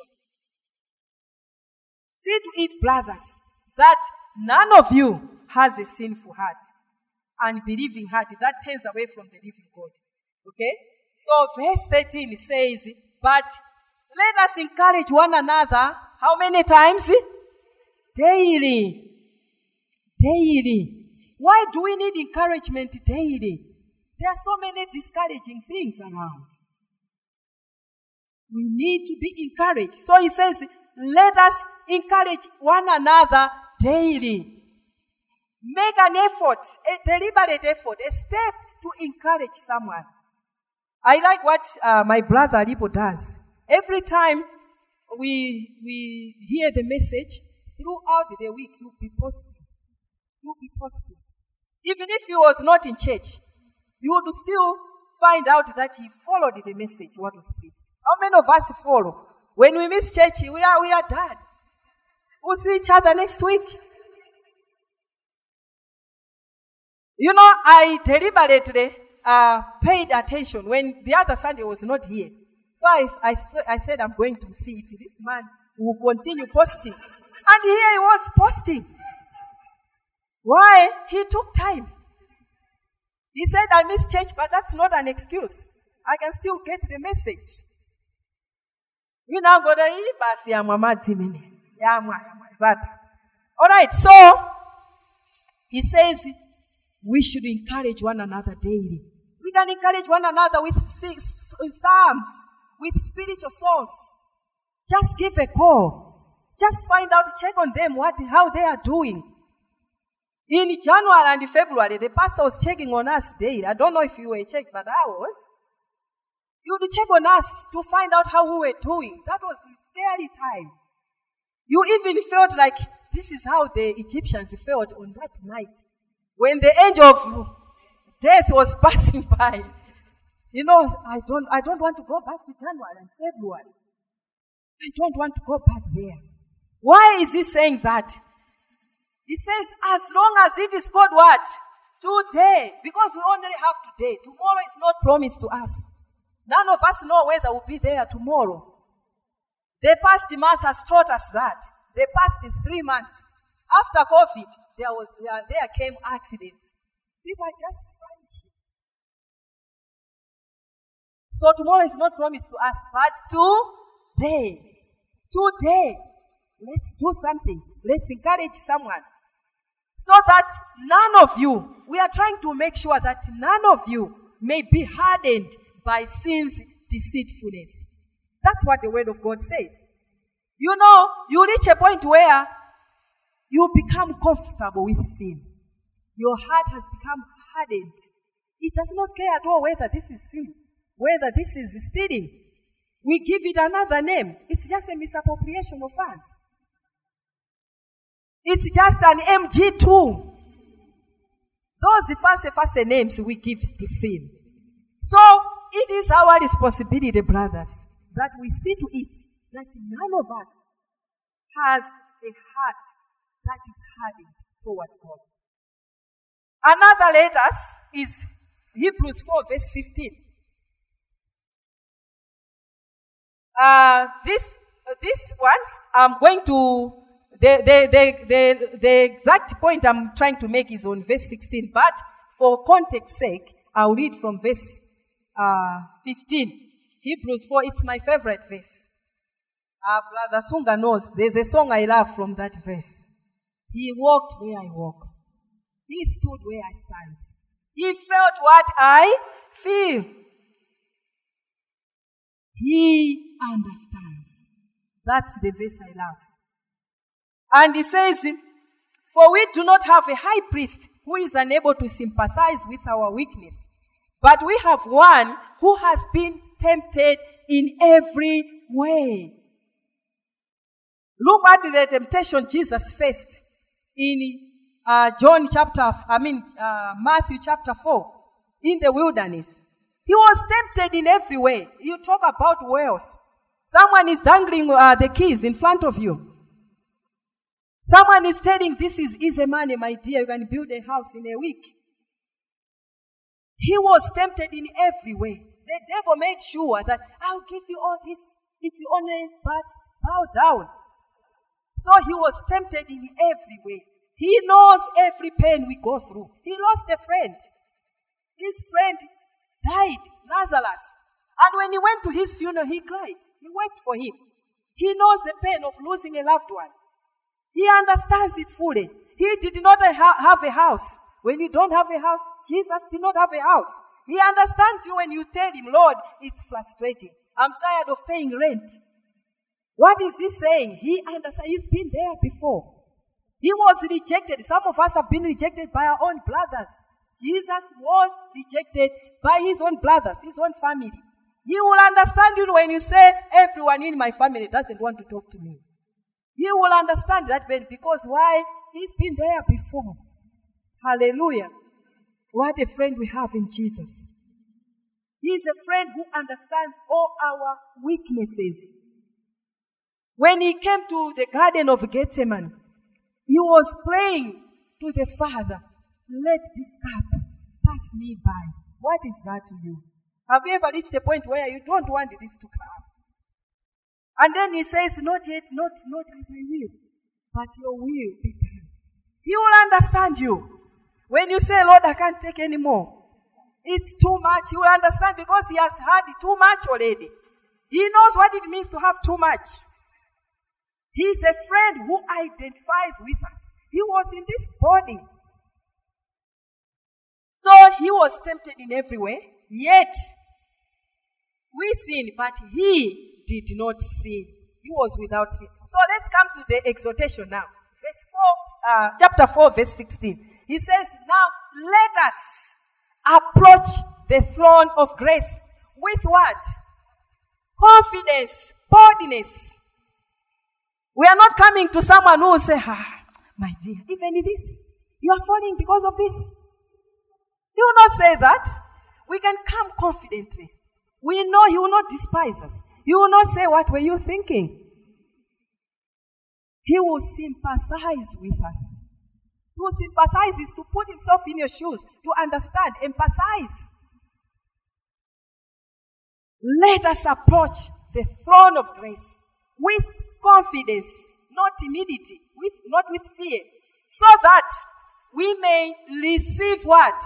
See to it, brothers, that none of you has a sinful heart unbelieving heart that turns away from the living God. Okay? So verse 13 says, But let us encourage one another. How many times? Daily. Daily. Why do we need encouragement daily? There are so many discouraging things around. We need to be encouraged. So he says, let us encourage one another daily. Make an effort, a deliberate effort, a step to encourage someone. I like what uh, my brother Lipo does. Every time we, we hear the message, throughout the week, you'll be posting. You'll be posting. Even if he was not in church, you would still find out that he followed the message, what was preached. How many of us follow? When we miss church, we are, we are done. We'll see each other next week. You know, I deliberately uh, paid attention when the other Sunday was not here. So I, I, I said, I'm going to see if this man will continue posting. And here he was posting. Why? He took time. He said, I missed church, but that's not an excuse. I can still get the message. You now go to ebasiamati mini. Yamua. All right, so he says, we should encourage one another daily. We can encourage one another with psalms, with spiritual songs. Just give a call. Just find out, check on them, what, how they are doing. In January and February, the pastor was checking on us daily. I don't know if you were checked, but I was. You would check on us to find out how we were doing. That was the scary time. You even felt like this is how the Egyptians felt on that night when the angel of death was passing by. You know, I don't, I don't want to go back to January and February. I don't want to go back there. Why is he saying that? He says, as long as it is called what? Today. Because we only have today. Tomorrow is not promised to us. None of us know whether we'll be there tomorrow. The past month has taught us that. The past three months. After COVID, there was, there, there came accidents. People are just vanishing. So tomorrow is not promised to us, but today. Today. Let's do something. Let's encourage someone. So that none of you, we are trying to make sure that none of you may be hardened by sin's deceitfulness. That's what the word of God says. You know, you reach a point where you become comfortable with sin. Your heart has become hardened. It does not care at all whether this is sin, whether this is stealing. We give it another name. It's just a misappropriation of funds. It's just an MG2. Those first, first names we give to sin. So it is our responsibility, brothers, that we see to it that none of us has a heart that is hardened toward God. Another letter is Hebrews 4, verse 15. Uh, this, uh, this one, I'm going to, the, the, the, the, exact point I'm trying to make is on verse 16, but for context sake, I'll read from verse uh, 15. Hebrews 4, it's my favorite verse. Uh, Brother Sunga knows there's a song I love from that verse. He walked where I walk. He stood where I stand. He felt what I feel. He understands. That's the verse I love. And he says, For we do not have a high priest who is unable to sympathize with our weakness, but we have one who has been tempted in every way. Look at the temptation Jesus faced in uh, John chapter, I mean, uh, Matthew chapter 4, in the wilderness. He was tempted in every way. You talk about wealth. Someone is dangling uh, the keys in front of you. Someone is telling, This is easy money, my dear. You can build a house in a week. He was tempted in every way. The devil made sure that I'll give you all this if you only bow down. So he was tempted in every way. He knows every pain we go through. He lost a friend. His friend died, Lazarus. And when he went to his funeral, he cried. He wept for him. He knows the pain of losing a loved one. He understands it fully. He did not have a house. When you don't have a house, Jesus did not have a house. He understands you when you tell him, Lord, it's frustrating. I'm tired of paying rent. What is he saying? He understands. He's been there before. He was rejected. Some of us have been rejected by our own brothers. Jesus was rejected by his own brothers, his own family. He will understand you when you say, everyone in my family doesn't want to talk to me. He will understand that because why? He's been there before. Hallelujah. What a friend we have in Jesus. He's a friend who understands all our weaknesses. When he came to the Garden of Gethsemane, he was praying to the Father, let this cup pass me by. What is that to you? Have you ever reached a point where you don't want this to come? And then he says, Not yet, not, not as I will, but your will be done. He will understand you. When you say, Lord, I can't take any more, it's too much. He will understand because he has had too much already. He knows what it means to have too much. He's a friend who identifies with us. He was in this body. So he was tempted in every way, yet we sin, but he did not sin. He was without sin. So let's come to the exhortation now. Verse 4, uh, chapter 4, verse 16. He says, Now let us approach the throne of grace with what? Confidence, boldness. We are not coming to someone who will say, ah, my dear, even this, you are falling because of this. He will not say that. We can come confidently. We know He will not despise us. He will not say, What were you thinking? He will sympathize with us. To sympathize is to put himself in your shoes, to understand, empathize. Let us approach the throne of grace with confidence, not timidity, with, not with fear, so that we may receive what?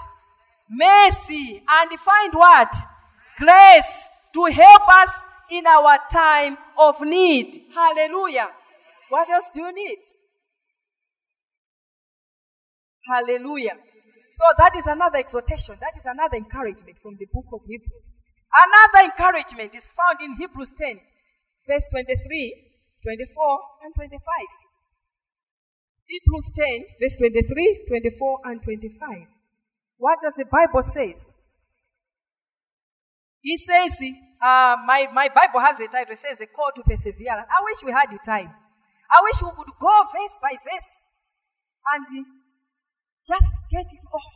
Mercy and find what? Grace to help us in our time of need. Hallelujah. What else do you need? Hallelujah. So that is another exhortation. That is another encouragement from the book of Hebrews. Another encouragement is found in Hebrews 10, verse 23, 24, and 25. Hebrews 10, verse 23, 24, and 25. What does the Bible say? He says, uh, my, my Bible has a title, it says a call to perseverance. I wish we had the time. I wish we could go verse by verse and just get it all.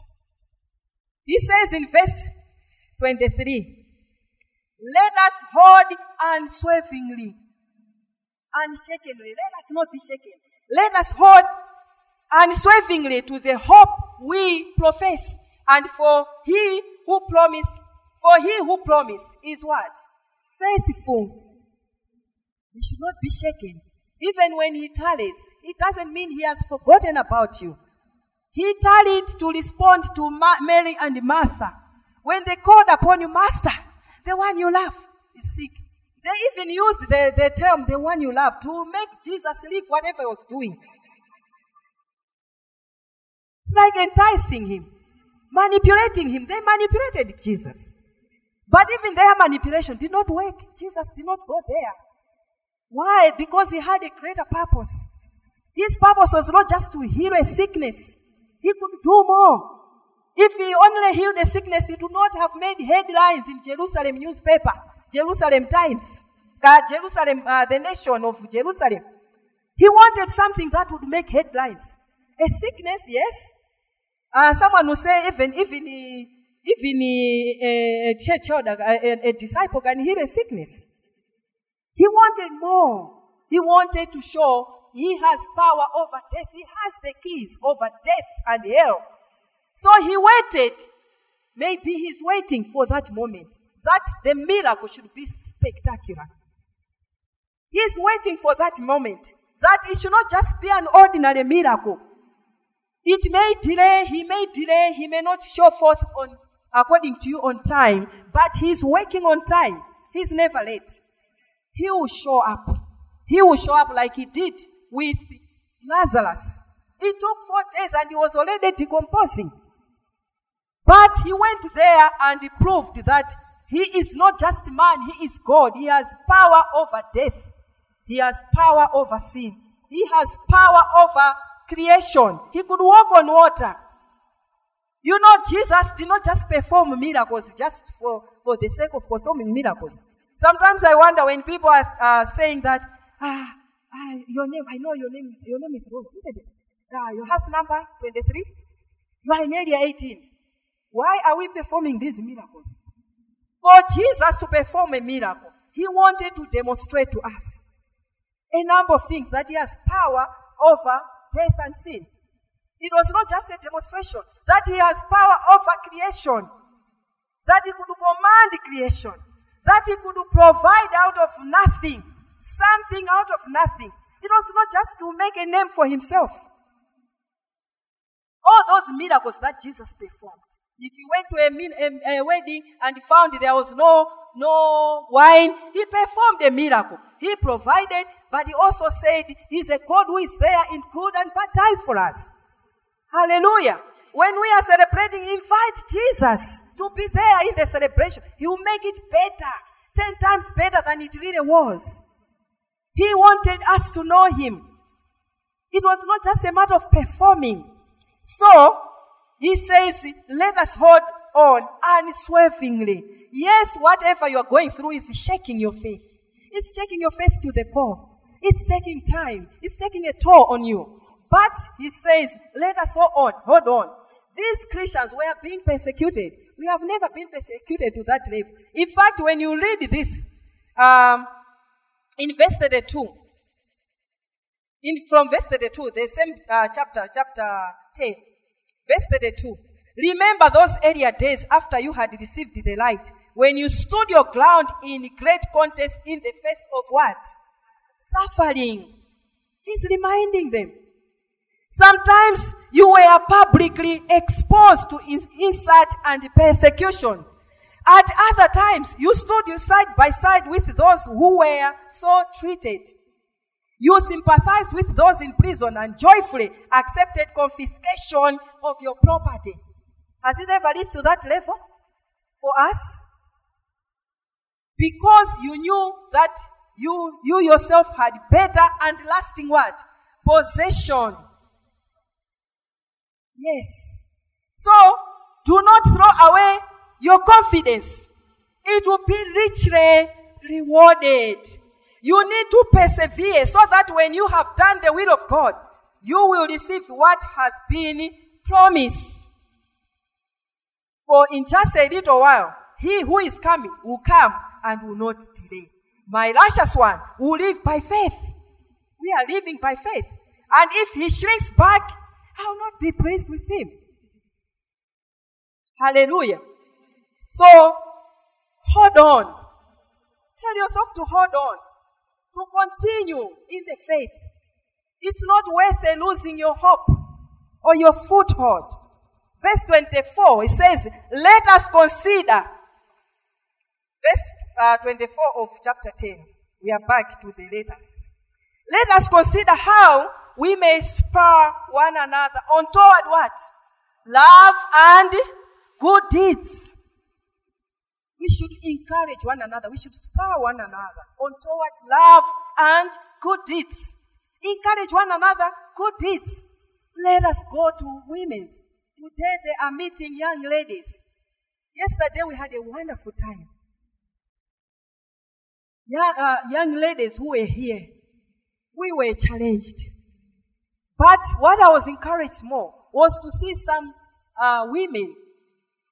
He says in verse 23, let us hold unswervingly, unshakenly. Let us not be shaken. Let us hold unswervingly to the hope we profess. And for he who promised, for he who promised is what? Faithful. We should not be shaken. Even when he tarries, it doesn't mean he has forgotten about you. He tarried to respond to Ma- Mary and Martha. When they called upon you, Master, the one you love is sick. They even used the, the term, the one you love, to make Jesus leave whatever he was doing. It's like enticing him, manipulating him. They manipulated Jesus. But even their manipulation did not work. Jesus did not go there. Why? Because he had a greater purpose. His purpose was not just to heal a sickness, he could do more. If he only healed a sickness, he would not have made headlines in Jerusalem newspaper, Jerusalem Times, uh, Jerusalem, uh, the nation of Jerusalem. He wanted something that would make headlines. A sickness, yes. Uh, someone will say even even even a, a church elder, a, a disciple can heal a sickness. He wanted more. He wanted to show he has power over death. He has the keys over death and hell. So he waited. Maybe he's waiting for that moment. That the miracle should be spectacular. He's waiting for that moment. That it should not just be an ordinary miracle. It may delay, he may delay, he may not show forth on according to you on time, but he's working on time. He's never late. He will show up. He will show up like he did with Lazarus. It took four days and he was already decomposing. But he went there and he proved that he is not just man, he is God. He has power over death. He has power over sin. He has power over creation. He could walk on water. You know, Jesus did not just perform miracles just for, for the sake of performing miracles. Sometimes I wonder when people are saying that, ah, Ah, your name, I know your name, your name is Rose, isn't it? Ah, your house number 23? You are in area 18. Why are we performing these miracles? For Jesus to perform a miracle, he wanted to demonstrate to us a number of things that he has power over death and sin. It was not just a demonstration, that he has power over creation, that he could command creation, that he could provide out of nothing something out of nothing. It was not just to make a name for himself. All those miracles that Jesus performed. If you went to a, a, a wedding and found there was no, no wine, he performed a miracle. He provided, but he also said he's a God who is there in good and bad times for us. Hallelujah. When we are celebrating, invite Jesus to be there in the celebration. He will make it better, ten times better than it really was. He wanted us to know Him. It was not just a matter of performing. So, He says, let us hold on unswervingly. Yes, whatever you're going through is shaking your faith. It's shaking your faith to the core. It's taking time. It's taking a toll on you. But he says, let us hold on, hold on. These Christians were being persecuted. We have never been persecuted to that level. In fact, when you read this, um, in verse 32, in, from verse 32, the same uh, chapter, chapter 10, verse 32, remember those earlier days after you had received the light, when you stood your ground in great contest in the face of what? Suffering. He's reminding them. Sometimes you were publicly exposed to insult and persecution. At other times, you stood side by side with those who were so treated. You sympathized with those in prison and joyfully accepted confiscation of your property. Has it ever reached to that level for us? Because you knew that you, you yourself had better and lasting what? Possession Yes. So, do not throw away your confidence. It will be richly rewarded. You need to persevere so that when you have done the will of God, you will receive what has been promised. For in just a little while, he who is coming will come and will not delay. My righteous one will live by faith. We are living by faith. And if he shrinks back, I will not be pleased with him. Hallelujah. So, hold on. Tell yourself to hold on. To continue in the faith. It's not worth losing your hope or your foothold. Verse 24, it says, Let us consider. Verse uh, 24 of chapter 10. We are back to the letters. Let us consider how we may spur one another on toward what? Love and good deeds. We should encourage one another. We should spur one another on toward love and good deeds. Encourage one another, good deeds. Let us go to women's. Today they are meeting young ladies. Yesterday we had a wonderful time. Young, uh, young ladies who were here, we were challenged. But what I was encouraged more was to see some uh, women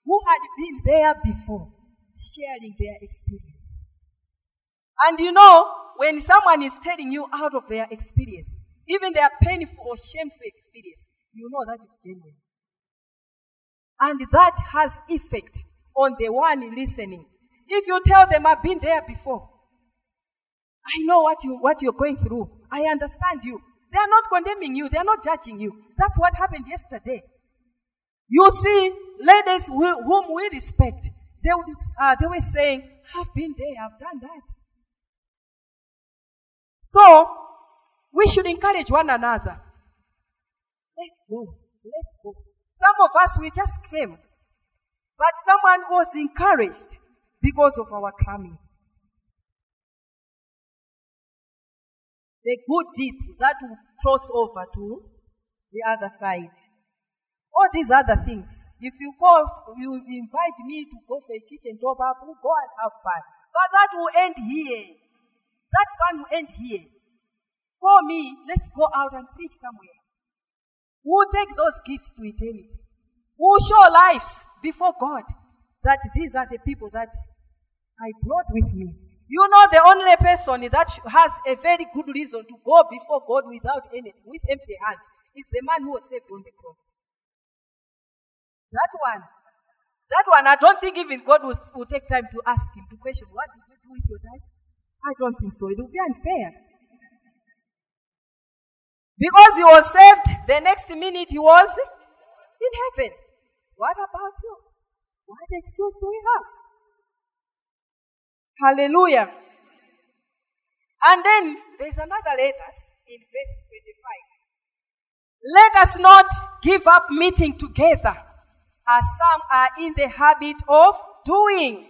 who had been there before sharing their experience. And you know, when someone is telling you out of their experience, even their painful or shameful experience, you know that is genuine. And that has effect on the one listening. If you tell them, I've been there before, I know what, you, what you're going through, I understand you, they are not condemning you. They are not judging you. That's what happened yesterday. You see, ladies whom we respect, they, would, uh, they were saying, I've been there, I've done that. So, we should encourage one another. Let's go. Let's go. Some of us, we just came. But someone was encouraged because of our coming. the good deeds that will cross over to the other side. All these other things. If you call, you invite me to go to a kitchen top up, we'll go and have fun. But that will end here. That fun will end here. For me, let's go out and preach somewhere. We'll take those gifts to eternity. We'll show lives before God that these are the people that I brought with me. You know, the only person that has a very good reason to go before God without any, with empty hands is the man who was saved on the cross. That one. That one, I don't think even God will, will take time to ask him to question, what did you do with your time? I don't think so. It would be unfair. Because he was saved, the next minute he was in heaven. What about you? What excuse do we have? Hallelujah. And then there's another letter in verse 25. Let us not give up meeting together as some are in the habit of doing,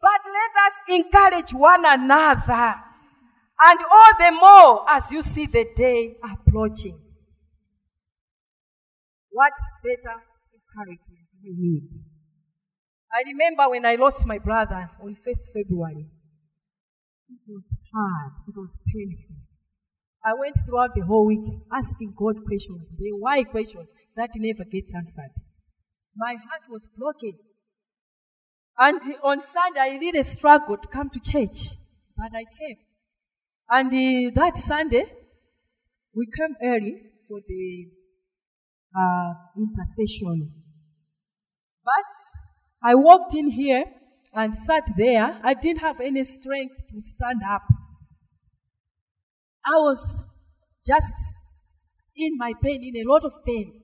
but let us encourage one another. And all the more as you see the day approaching. What better encouragement we need? I remember when I lost my brother on 1st February. It was hard. It was painful. I went throughout the whole week asking God questions, the why questions that never gets answered. My heart was broken. And on Sunday, I really struggled to come to church, but I came. And uh, that Sunday, we came early for the uh, intercession. But I walked in here and sat there. I didn't have any strength to stand up. I was just in my pain, in a lot of pain,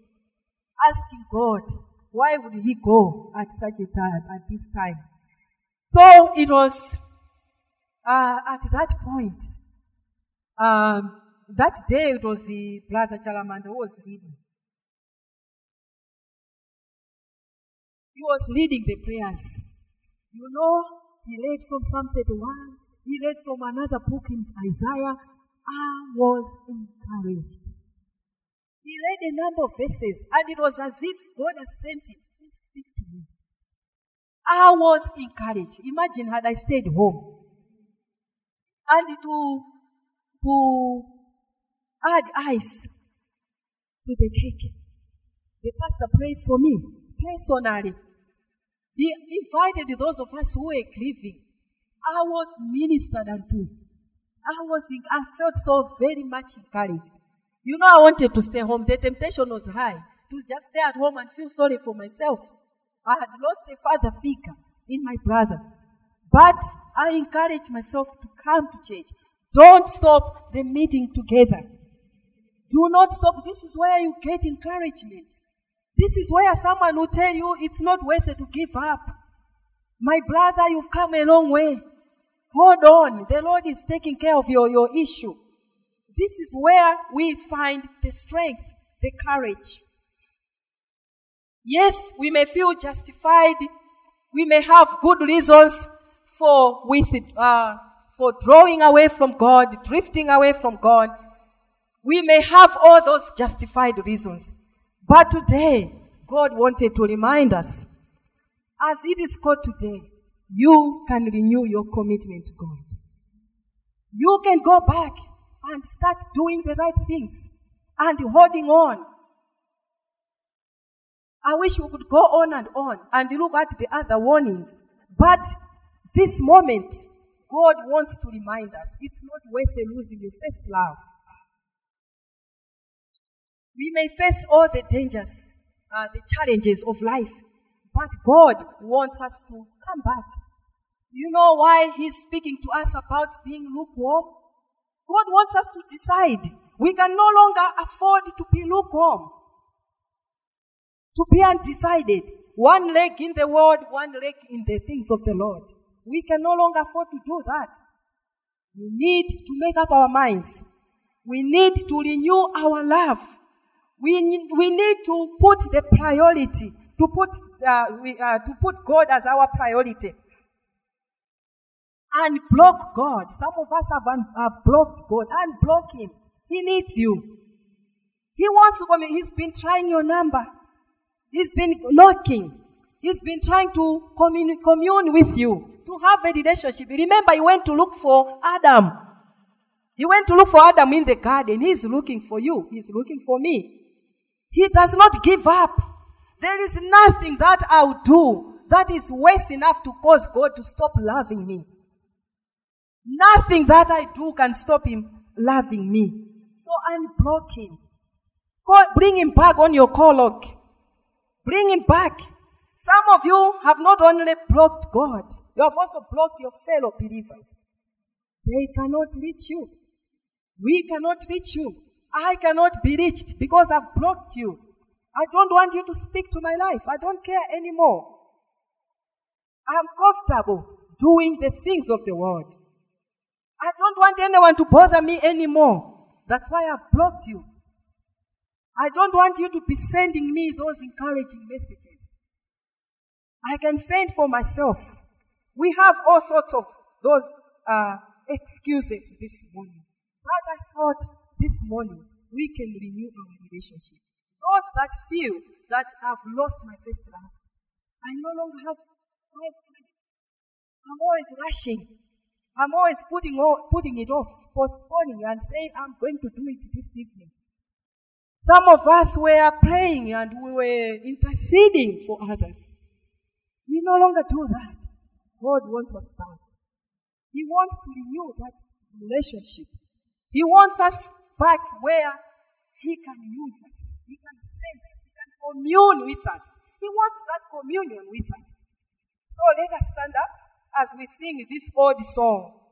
asking God, why would He go at such a time, at this time? So it was uh, at that point, um, that day it was the brother Chalamanda who was leading. He was leading the prayers. You know, he read from Psalm 31, he read from another book in Isaiah. I was encouraged. He read a number of verses, and it was as if God had sent him to speak to me. I was encouraged. Imagine had I stayed home and to, to add ice to the cake. The pastor prayed for me personally. He invited those of us who were grieving. I was ministered unto. I was, I felt so very much encouraged. You know, I wanted to stay home. The temptation was high to just stay at home and feel sorry for myself. I had lost a father figure in my brother. But I encouraged myself to come to church. Don't stop the meeting together. Do not stop. This is where you get encouragement. This is where someone will tell you it's not worth it to give up. My brother, you've come a long way. Hold on. The Lord is taking care of your, your issue. This is where we find the strength, the courage. Yes, we may feel justified. We may have good reasons for with uh, for drawing away from God, drifting away from God. We may have all those justified reasons. But today, God wanted to remind us, as it is called today, you can renew your commitment to God. You can go back and start doing the right things and holding on. I wish we could go on and on and look at the other warnings. But this moment, God wants to remind us it's not worth losing your first love. We may face all the dangers, uh, the challenges of life, but God wants us to come back. You know why He's speaking to us about being lukewarm? God wants us to decide. We can no longer afford to be lukewarm, to be undecided. One leg in the world, one leg in the things of the Lord. We can no longer afford to do that. We need to make up our minds. We need to renew our love. We need, we need to put the priority, to put, uh, we, uh, to put God as our priority. And block God. Some of us have, un- have blocked God. And block Him. He needs you. He wants to come. He's been trying your number. He's been knocking. He's been trying to commune, commune with you, to have a relationship. Remember, he went to look for Adam. He went to look for Adam in the garden. He's looking for you. He's looking for me. He does not give up. There is nothing that I'll do that is worse enough to cause God to stop loving me. Nothing that I do can stop him loving me. So him. Call, bring him back on your call. Bring him back. Some of you have not only blocked God, you have also blocked your fellow believers. They cannot reach you. We cannot reach you. I cannot be reached because I've blocked you. I don't want you to speak to my life. I don't care anymore. I'm comfortable doing the things of the world. I don't want anyone to bother me anymore. That's why I've blocked you. I don't want you to be sending me those encouraging messages. I can fend for myself. We have all sorts of those uh, excuses this morning. But I thought this morning we can renew our relationship. Those that feel that I've lost my first love, I no longer have time. I'm always rushing. I'm always putting, o- putting it off, postponing and saying, I'm going to do it this evening. Some of us were praying and we were interceding for others. We no longer do that. God wants us back. He wants to renew that relationship. He wants us back where He can use us. He can send us. He can commune with us. He wants that communion with us. So let us stand up as we sing this old song.